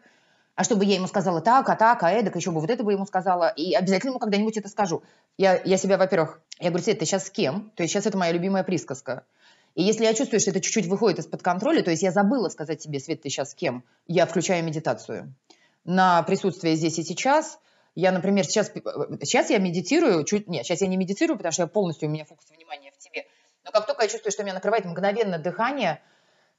а чтобы я ему сказала так, а так, а эдак, еще бы вот это бы ему сказала, и обязательно ему когда-нибудь это скажу. Я, я себя, во-первых, я говорю, Свет, ты сейчас с кем? То есть сейчас это моя любимая присказка. И если я чувствую, что это чуть-чуть выходит из-под контроля, то есть я забыла сказать себе, Свет, ты сейчас с кем, я включаю медитацию. На присутствие здесь и сейчас. Я, например, сейчас, сейчас я медитирую, чуть, нет, сейчас я не медитирую, потому что я полностью, у меня фокус внимания в тебе. Но как только я чувствую, что меня накрывает мгновенно дыхание,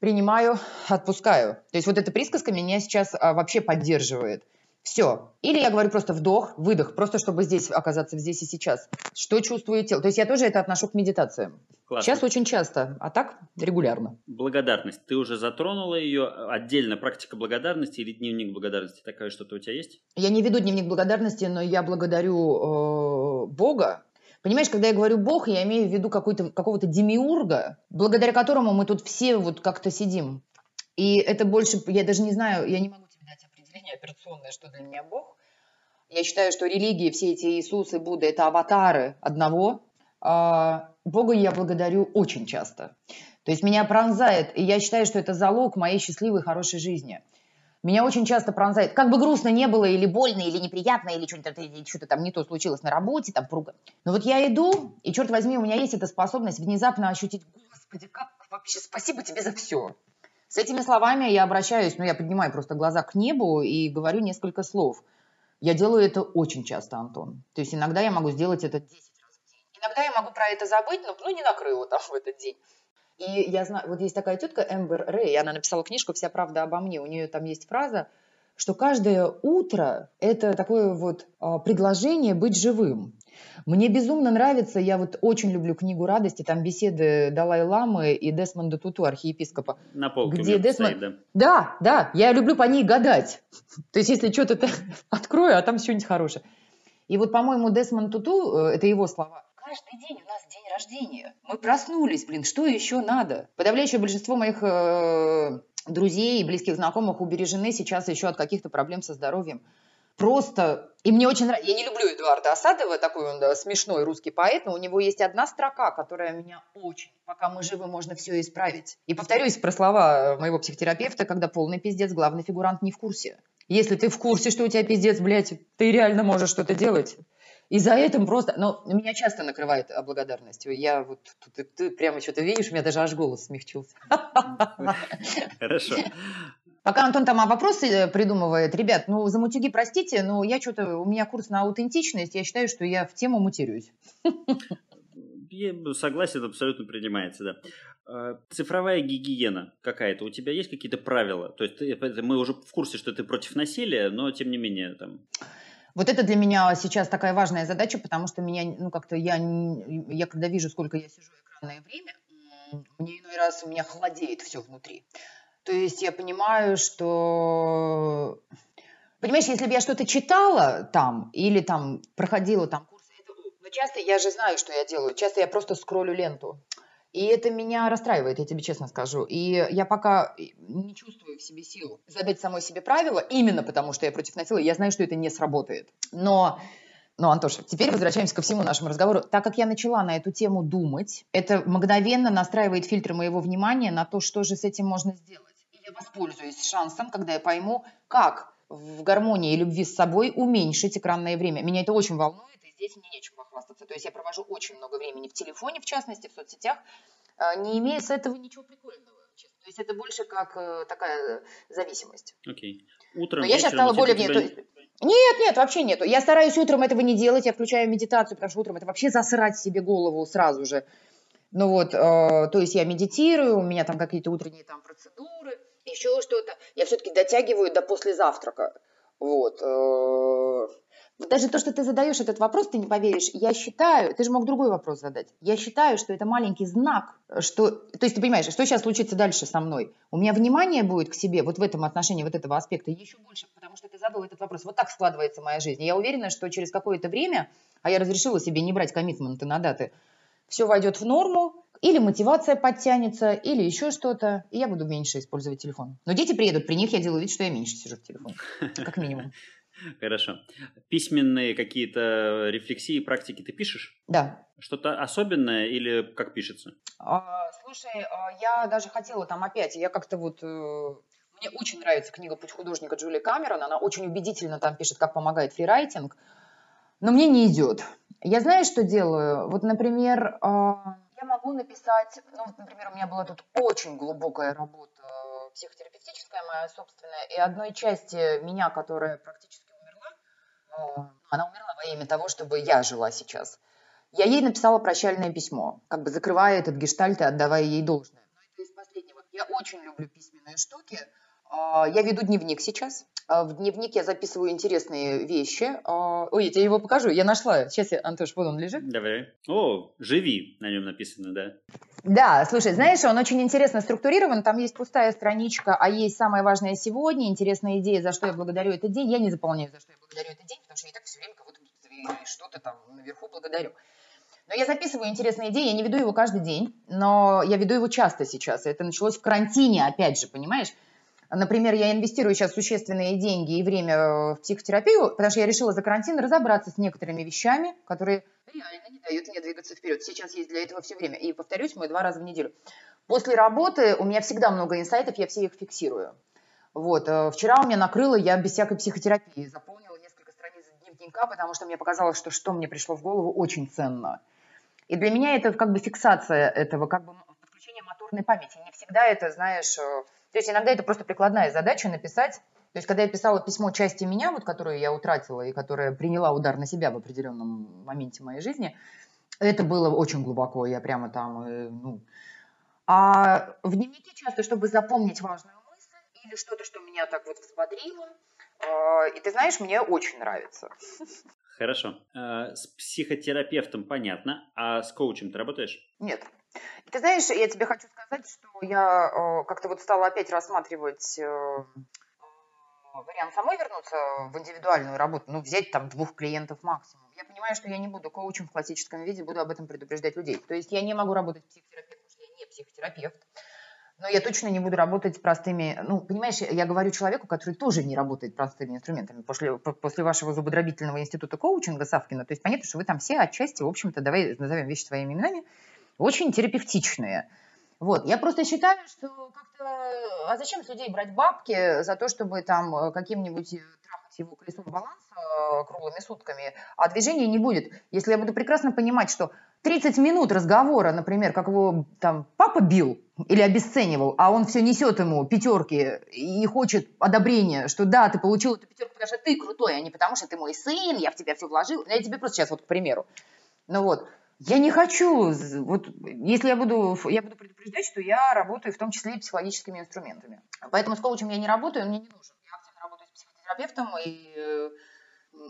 принимаю, отпускаю. То есть вот эта присказка меня сейчас а, вообще поддерживает. Все. Или я говорю просто вдох, выдох, просто чтобы здесь оказаться здесь и сейчас. Что чувствует тело? То есть я тоже это отношу к медитациям. Классно. Сейчас очень часто, а так регулярно. Благодарность. Ты уже затронула ее. Отдельно практика благодарности или дневник благодарности? Такая что-то у тебя есть? Я не веду дневник благодарности, но я благодарю э, Бога. Понимаешь, когда я говорю Бог, я имею в виду какого-то демиурга, благодаря которому мы тут все вот как-то сидим. И это больше, я даже не знаю, я не могу определение операционное, что для меня Бог. Я считаю, что религии, все эти Иисусы, Будды – это аватары одного. А Бога я благодарю очень часто. То есть меня пронзает, и я считаю, что это залог моей счастливой, хорошей жизни. Меня очень часто пронзает, как бы грустно не было, или больно, или неприятно, или что-то, что-то там не то случилось на работе, там пруга. Но вот я иду, и черт возьми, у меня есть эта способность внезапно ощутить, Господи, как вообще спасибо тебе за все. С этими словами я обращаюсь, ну, я поднимаю просто глаза к небу и говорю несколько слов. Я делаю это очень часто, Антон. То есть иногда я могу сделать это 10 раз в день. Иногда я могу про это забыть, но ну, не накрыло там в этот день. И я знаю, вот есть такая тетка Эмбер Рэй, она написала книжку «Вся правда обо мне». У нее там есть фраза, что каждое утро – это такое вот а, предложение быть живым. Мне безумно нравится, я вот очень люблю книгу «Радости», там беседы Далай-Ламы и Десмонда Туту, архиепископа. На полке где Десмонд... стоит, да? Да, да, я люблю по ней гадать. То есть, если что-то открою, а там что-нибудь хорошее. И вот, по-моему, Десмонд Туту, э, это его слова, каждый день у нас день рождения. Мы проснулись, блин, что еще надо? Подавляющее большинство моих э, друзей и близких знакомых убережены сейчас еще от каких-то проблем со здоровьем просто... И мне очень нравится... Я не люблю Эдуарда Осадова, такой он да, смешной русский поэт, но у него есть одна строка, которая меня очень... Пока мы живы, можно все исправить. И повторюсь про слова моего психотерапевта, когда полный пиздец, главный фигурант не в курсе. Если ты в курсе, что у тебя пиздец, блядь, ты реально можешь что-то делать. И за этим просто, но меня часто накрывает благодарностью. Я вот, ты, ты прямо что-то видишь, у меня даже аж голос смягчился. Хорошо. Пока Антон там вопросы э, придумывает, ребят, ну за мутюги простите, но я что-то, у меня курс на аутентичность, я считаю, что я в тему мутерюсь. Я согласен, абсолютно принимается, да. А, цифровая гигиена какая-то, у тебя есть какие-то правила? То есть ты, мы уже в курсе, что ты против насилия, но тем не менее там... Вот это для меня сейчас такая важная задача, потому что меня, ну как-то я, я когда вижу, сколько я сижу экранное время, мне иной раз у меня холодеет все внутри. То есть я понимаю, что... Понимаешь, если бы я что-то читала там или там проходила там курсы, но часто я же знаю, что я делаю. Часто я просто скроллю ленту. И это меня расстраивает, я тебе честно скажу. И я пока не чувствую в себе силу задать самой себе правила, именно потому что я против насилия. Я знаю, что это не сработает. Но но, Антоша, теперь возвращаемся ко всему нашему разговору. Так как я начала на эту тему думать, это мгновенно настраивает фильтры моего внимания на то, что же с этим можно сделать я воспользуюсь шансом, когда я пойму, как в гармонии и любви с собой уменьшить экранное время. Меня это очень волнует, и здесь мне нечем похвастаться. То есть я провожу очень много времени в телефоне, в частности, в соцсетях, а, не имея с этого ничего прикольного. То есть это больше как э, такая зависимость. Окей. Okay. Утром, Но я сейчас стала более... Тебя... Нет, нет, вообще нету. Я стараюсь утром этого не делать, я включаю медитацию, потому что утром это вообще засрать себе голову сразу же. Ну вот, э, то есть я медитирую, у меня там какие-то утренние там процедуры, еще что-то. Я все-таки дотягиваю до послезавтрака. Вот. Э, даже то, что ты задаешь этот вопрос, ты не поверишь. Я считаю, ты же мог другой вопрос задать. Я считаю, что это маленький знак, что, то есть ты понимаешь, что сейчас случится дальше со мной. У меня внимание будет к себе вот в этом отношении, вот этого аспекта еще больше, потому что ты задал этот вопрос. Вот так складывается моя жизнь. Я уверена, что через какое-то время, а я разрешила себе не брать коммитменты на даты, все войдет в норму, или мотивация подтянется, или еще что-то, и я буду меньше использовать телефон. Но дети приедут, при них я делаю вид, что я меньше сижу в телефоне, как минимум. Хорошо. Письменные какие-то рефлексии, практики ты пишешь? Да. Что-то особенное или как пишется? А, слушай, а, я даже хотела там опять, я как-то вот... Э, мне очень нравится книга «Путь художника» Джули Камерон, она очень убедительно там пишет, как помогает фрирайтинг, но мне не идет. Я знаю, что делаю? Вот, например, а, я могу написать, ну, вот, например, у меня была тут очень глубокая работа психотерапевтическая моя собственная, и одной части меня, которая практически она умерла во имя того, чтобы я жила сейчас. Я ей написала прощальное письмо, как бы закрывая этот гештальт и отдавая ей должное. Но это из последнего. Я очень люблю письменные штуки. А, я веду дневник сейчас. А, в дневник я записываю интересные вещи. А, ой, я тебе его покажу. Я нашла. Сейчас, я, Антош, вот он лежит. Давай. О, живи, на нем написано, да. Да, слушай, знаешь, он очень интересно структурирован. Там есть пустая страничка, а есть самое важное сегодня, интересная идея, за что я благодарю этот день. Я не заполняю, за что я благодарю этот день, потому что я и так все время кого-то что-то там наверху благодарю. Но я записываю интересные идеи, я не веду его каждый день, но я веду его часто сейчас. Это началось в карантине, опять же, понимаешь? Например, я инвестирую сейчас существенные деньги и время э, в психотерапию, потому что я решила за карантин разобраться с некоторыми вещами, которые реально не дают мне двигаться вперед. Сейчас есть для этого все время. И повторюсь, мой два раза в неделю. После работы у меня всегда много инсайтов, я все их фиксирую. Вот. Э, вчера у меня накрыло, я без всякой психотерапии заполнила несколько страниц дневника, потому что мне показалось, что что мне пришло в голову очень ценно. И для меня это как бы фиксация этого, как бы подключение моторной памяти. Не всегда это, знаешь, э, то есть иногда это просто прикладная задача написать. То есть когда я писала письмо части меня, вот, которую я утратила и которая приняла удар на себя в определенном моменте моей жизни, это было очень глубоко. Я прямо там, э, ну... А в дневнике часто, чтобы запомнить важную мысль или что-то, что меня так вот взбодрило, э, и ты знаешь, мне очень нравится. Хорошо. Э, с психотерапевтом понятно, а с коучем ты работаешь? Нет. Ты знаешь, я тебе хочу сказать, что я э, как-то вот стала опять рассматривать э, вариант самой вернуться в индивидуальную работу, ну, взять там двух клиентов максимум. Я понимаю, что я не буду коучем в классическом виде, буду об этом предупреждать людей. То есть я не могу работать психотерапевтом, потому что я не психотерапевт. Но я точно не буду работать простыми... Ну, понимаешь, я говорю человеку, который тоже не работает простыми инструментами после, после вашего зубодробительного института коучинга Савкина. То есть понятно, что вы там все отчасти, в общем-то, давай назовем вещи своими именами, очень терапевтичные. Вот, я просто считаю, что как-то, а зачем с людей брать бабки за то, чтобы там э, каким-нибудь э, трахать его колесом баланса э, круглыми сутками, а движения не будет. Если я буду прекрасно понимать, что 30 минут разговора, например, как его там папа бил или обесценивал, а он все несет ему пятерки и хочет одобрения, что да, ты получил эту пятерку, потому что ты крутой, а не потому что ты мой сын, я в тебя все вложил. Я тебе просто сейчас вот к примеру. Ну вот, я не хочу, вот если я буду, я буду предупреждать, что я работаю в том числе и психологическими инструментами. Поэтому с коучем я не работаю, он мне не нужен. Я активно работаю с психотерапевтом, и э,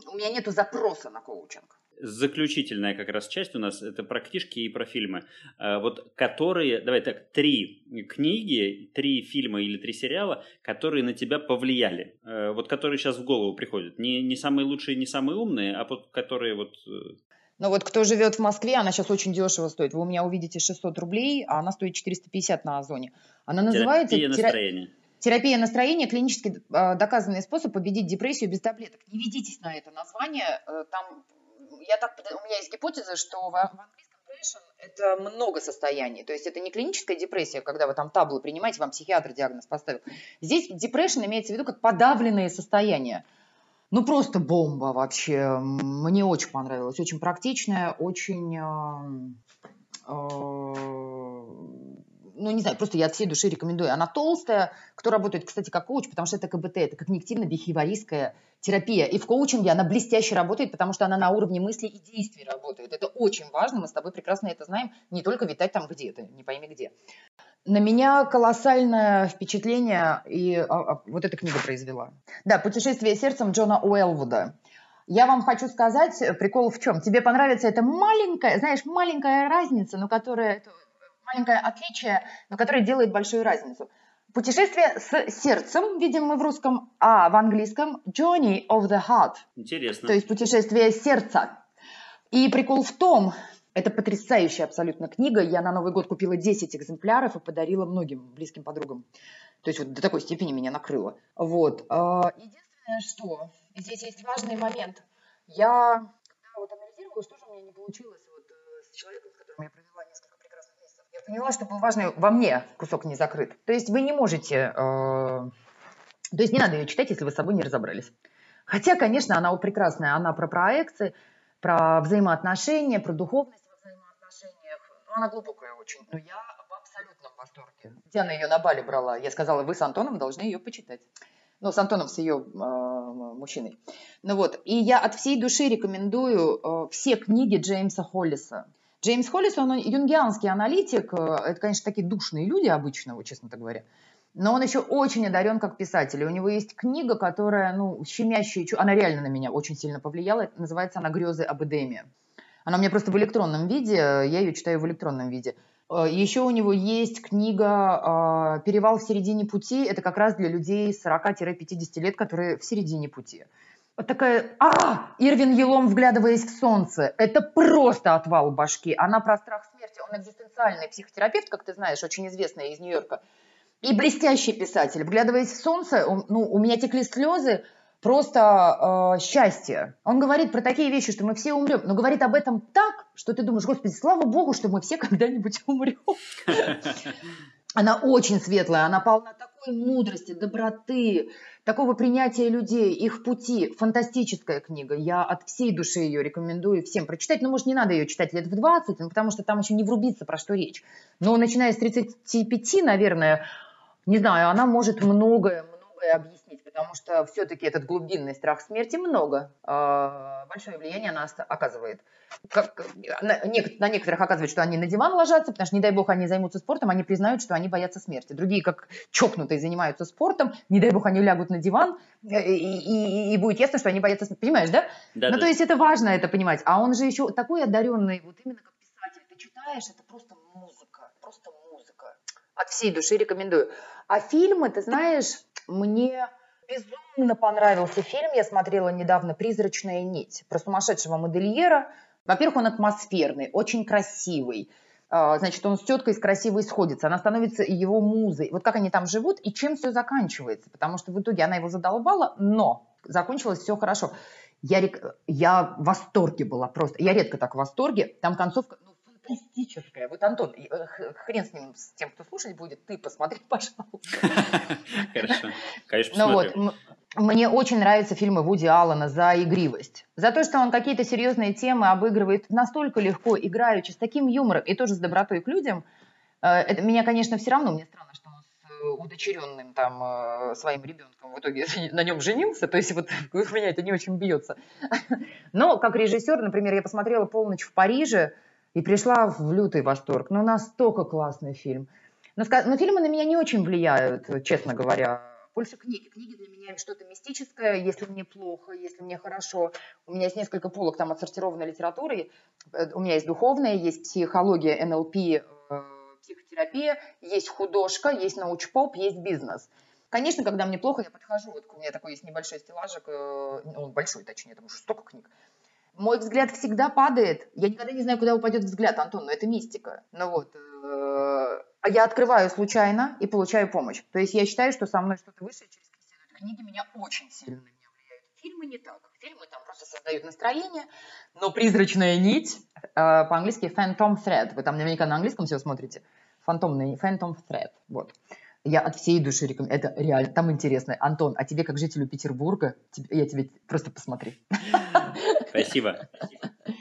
у меня нет запроса на коучинг. Заключительная как раз часть у нас это про книжки и про фильмы. Э, вот которые, давай так, три книги, три фильма или три сериала, которые на тебя повлияли. Э, вот которые сейчас в голову приходят. Не, не самые лучшие, не самые умные, а вот которые вот но вот кто живет в Москве, она сейчас очень дешево стоит. Вы у меня увидите 600 рублей, а она стоит 450 на Озоне. Она называется... Терапия настроения. Терапия настроения – клинически а, доказанный способ победить депрессию без таблеток. Не ведитесь на это название. Э, там, я так, у меня есть гипотеза, что в английском depression – это много состояний. То есть это не клиническая депрессия, когда вы там таблы принимаете, вам психиатр диагноз поставил. Здесь depression имеется в виду как подавленные состояния. Ну, просто бомба вообще. Мне очень понравилось. Очень практичная, очень... Э, ну, не знаю, просто я от всей души рекомендую. Она толстая, кто работает, кстати, как коуч, потому что это КБТ, это когнитивно-бихеваристская терапия. И в коучинге она блестяще работает, потому что она на уровне мысли и действий работает. Это очень важно, мы с тобой прекрасно это знаем, не только витать там где-то, не пойми где. На меня колоссальное впечатление и а, а, вот эта книга произвела. Да, «Путешествие сердцем» Джона Уэлвуда. Я вам хочу сказать, прикол в чем? Тебе понравится эта маленькая, знаешь, маленькая разница, но которая, маленькое отличие, но которое делает большую разницу. Путешествие с сердцем, видим мы в русском, а в английском Journey of the Heart. Интересно. То есть путешествие сердца. И прикол в том, это потрясающая абсолютно книга. Я на Новый год купила 10 экземпляров и подарила многим близким подругам. То есть вот до такой степени меня накрыло. Вот. А, единственное, что здесь есть важный момент. Я когда вот анализировала, что же у меня не получилось вот э, с человеком, с которым я провела несколько прекрасных месяцев, я поняла, что был важный во мне кусок не закрыт. То есть вы не можете... Э, то есть не надо ее читать, если вы с собой не разобрались. Хотя, конечно, она прекрасная. Она про проекции, про взаимоотношения, про духовность ну, она глубокая очень, но я в абсолютном восторге. Диана ее на Бали брала. Я сказала, вы с Антоном должны ее почитать. Ну, с Антоном, с ее э, мужчиной. Ну вот, и я от всей души рекомендую э, все книги Джеймса Холлиса. Джеймс Холлис, он юнгианский аналитик. Это, конечно, такие душные люди обычно, вот, честно говоря. Но он еще очень одарен как писатель. И у него есть книга, которая, ну, щемящая, она реально на меня очень сильно повлияла. Называется она «Грезы об Эдеме». Она у меня просто в электронном виде, я ее читаю в электронном виде. Э, Еще у него есть книга а, «Перевал в середине пути». Это как раз для людей 40-50 лет, которые в середине пути. Вот такая, а, Ирвин Елом, вглядываясь в солнце. Это просто отвал башки. Она про страх смерти. Он экзистенциальный психотерапевт, как ты знаешь, очень известный из Нью-Йорка. И блестящий писатель. Вглядываясь в солнце, ну, у меня текли слезы, просто э, счастье. Он говорит про такие вещи, что мы все умрем, но говорит об этом так, что ты думаешь, господи, слава богу, что мы все когда-нибудь умрем. Она очень светлая, она полна такой мудрости, доброты, такого принятия людей, их пути. Фантастическая книга. Я от всей души ее рекомендую всем прочитать. Ну, может, не надо ее читать лет в 20, потому что там еще не врубиться, про что речь. Но начиная с 35, наверное, не знаю, она может многое, многое объяснить, потому что все-таки этот глубинный страх смерти много, э, большое влияние она оказывает. Как, на, на некоторых оказывает, что они на диван ложатся, потому что, не дай бог, они займутся спортом, они признают, что они боятся смерти. Другие, как чокнутые, занимаются спортом, не дай бог, они лягут на диван, э, и, и, и будет ясно, что они боятся смерти. Понимаешь, да? да ну, да. то есть это важно это понимать. А он же еще такой одаренный, вот именно как писатель. Ты читаешь, это просто музыка, просто музыка. От всей души рекомендую. А фильмы, ты знаешь, мне безумно понравился фильм. Я смотрела недавно «Призрачная нить» про сумасшедшего модельера. Во-первых, он атмосферный, очень красивый. А, значит, он с теткой с красивой сходится, она становится его музой. Вот как они там живут и чем все заканчивается. Потому что в итоге она его задолбала, но закончилось все хорошо. Я, я в восторге была просто. Я редко так в восторге. Там концовка ну, фантастическое. Вот, Антон, э, хрен с ним, с тем, кто слушать будет, ты посмотри, пожалуйста. Хорошо, конечно, Ну вот, мне очень нравятся фильмы Вуди Аллена за игривость. За то, что он какие-то серьезные темы обыгрывает настолько легко, играючи, с таким юмором и тоже с добротой к людям. Э, это меня, конечно, все равно, мне странно, что он с удочеренным там э, своим ребенком в итоге на нем женился, то есть вот у меня это не очень бьется. Но как режиссер, например, я посмотрела «Полночь в Париже», и пришла в лютый восторг. Ну, настолько классный фильм. Но, но фильмы на меня не очень влияют, честно говоря. Больше книги. Книги для меня что-то мистическое, если мне плохо, если мне хорошо. У меня есть несколько полок там отсортированной литературы. Э, у меня есть духовная, есть психология, НЛП, э, психотерапия, есть художка, есть научпоп, есть бизнес. Конечно, когда мне плохо, я подхожу, вот у меня такой есть небольшой стеллажик, э, он большой, точнее, там уже столько книг. Мой взгляд всегда падает. Я никогда не знаю, куда упадет взгляд, Антон, но это мистика. Ну вот. А я открываю случайно и получаю помощь. То есть я считаю, что со мной что-то высшее через книги меня очень сильно влияют. Фильмы не так. Фильмы там просто создают настроение, но призрачная нить, э, по-английски phantom thread, вы там наверняка на английском все смотрите, фантомный, phantom thread, вот. Я от всей души рекомендую. Это реально, там интересно. Антон, а тебе как жителю Петербурга, я тебе просто посмотри. Спасибо.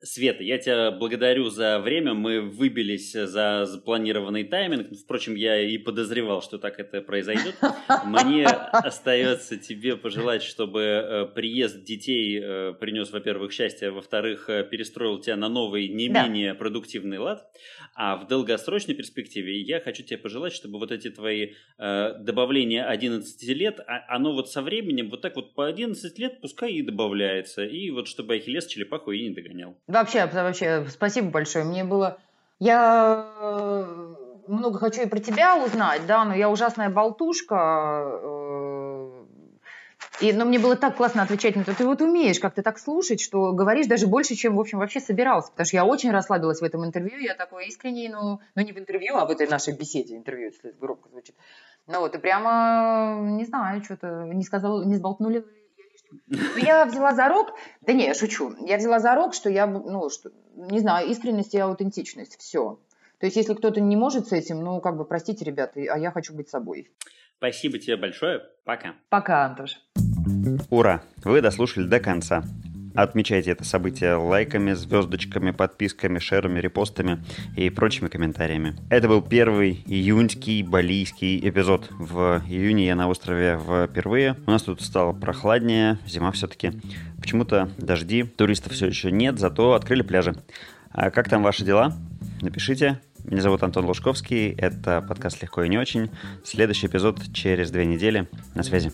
Света, я тебя благодарю за время. Мы выбились за запланированный тайминг. Впрочем, я и подозревал, что так это произойдет. Мне остается тебе пожелать, чтобы э, приезд детей э, принес, во-первых, счастье, а во-вторых, э, перестроил тебя на новый, не да. менее продуктивный лад. А в долгосрочной перспективе я хочу тебе пожелать, чтобы вот эти твои добавления 11 лет, а, оно вот со временем вот так вот по 11 лет пускай и добавляется. И вот чтобы Ахиллес черепаху и не догонял. Вообще, вообще, спасибо большое. Мне было... Я э, много хочу и про тебя узнать, да, но я ужасная болтушка. Э, и, но мне было так классно отвечать на то. Ты вот умеешь как-то так слушать, что говоришь даже больше, чем, в общем, вообще собирался. Потому что я очень расслабилась в этом интервью. Я такой искренний, ну, ну не в интервью, а в этой нашей беседе. Интервью, если громко звучит. Ну вот, и прямо, не знаю, что-то не сказал, не сболтнули ну, я взяла за рог, да не, я шучу, я взяла за рог, что я, ну, что, не знаю, искренность и аутентичность, все. То есть, если кто-то не может с этим, ну, как бы, простите, ребята, а я хочу быть собой. Спасибо тебе большое. Пока. Пока, Антош. Ура! Вы дослушали до конца. Отмечайте это событие лайками, звездочками, подписками, шерами, репостами и прочими комментариями. Это был первый июньский балийский эпизод. В июне я на острове впервые. У нас тут стало прохладнее, зима все-таки. Почему-то дожди, туристов все еще нет, зато открыли пляжи. А как там ваши дела? Напишите. Меня зовут Антон Лужковский. Это подкаст «Легко и не очень». Следующий эпизод через две недели. На связи.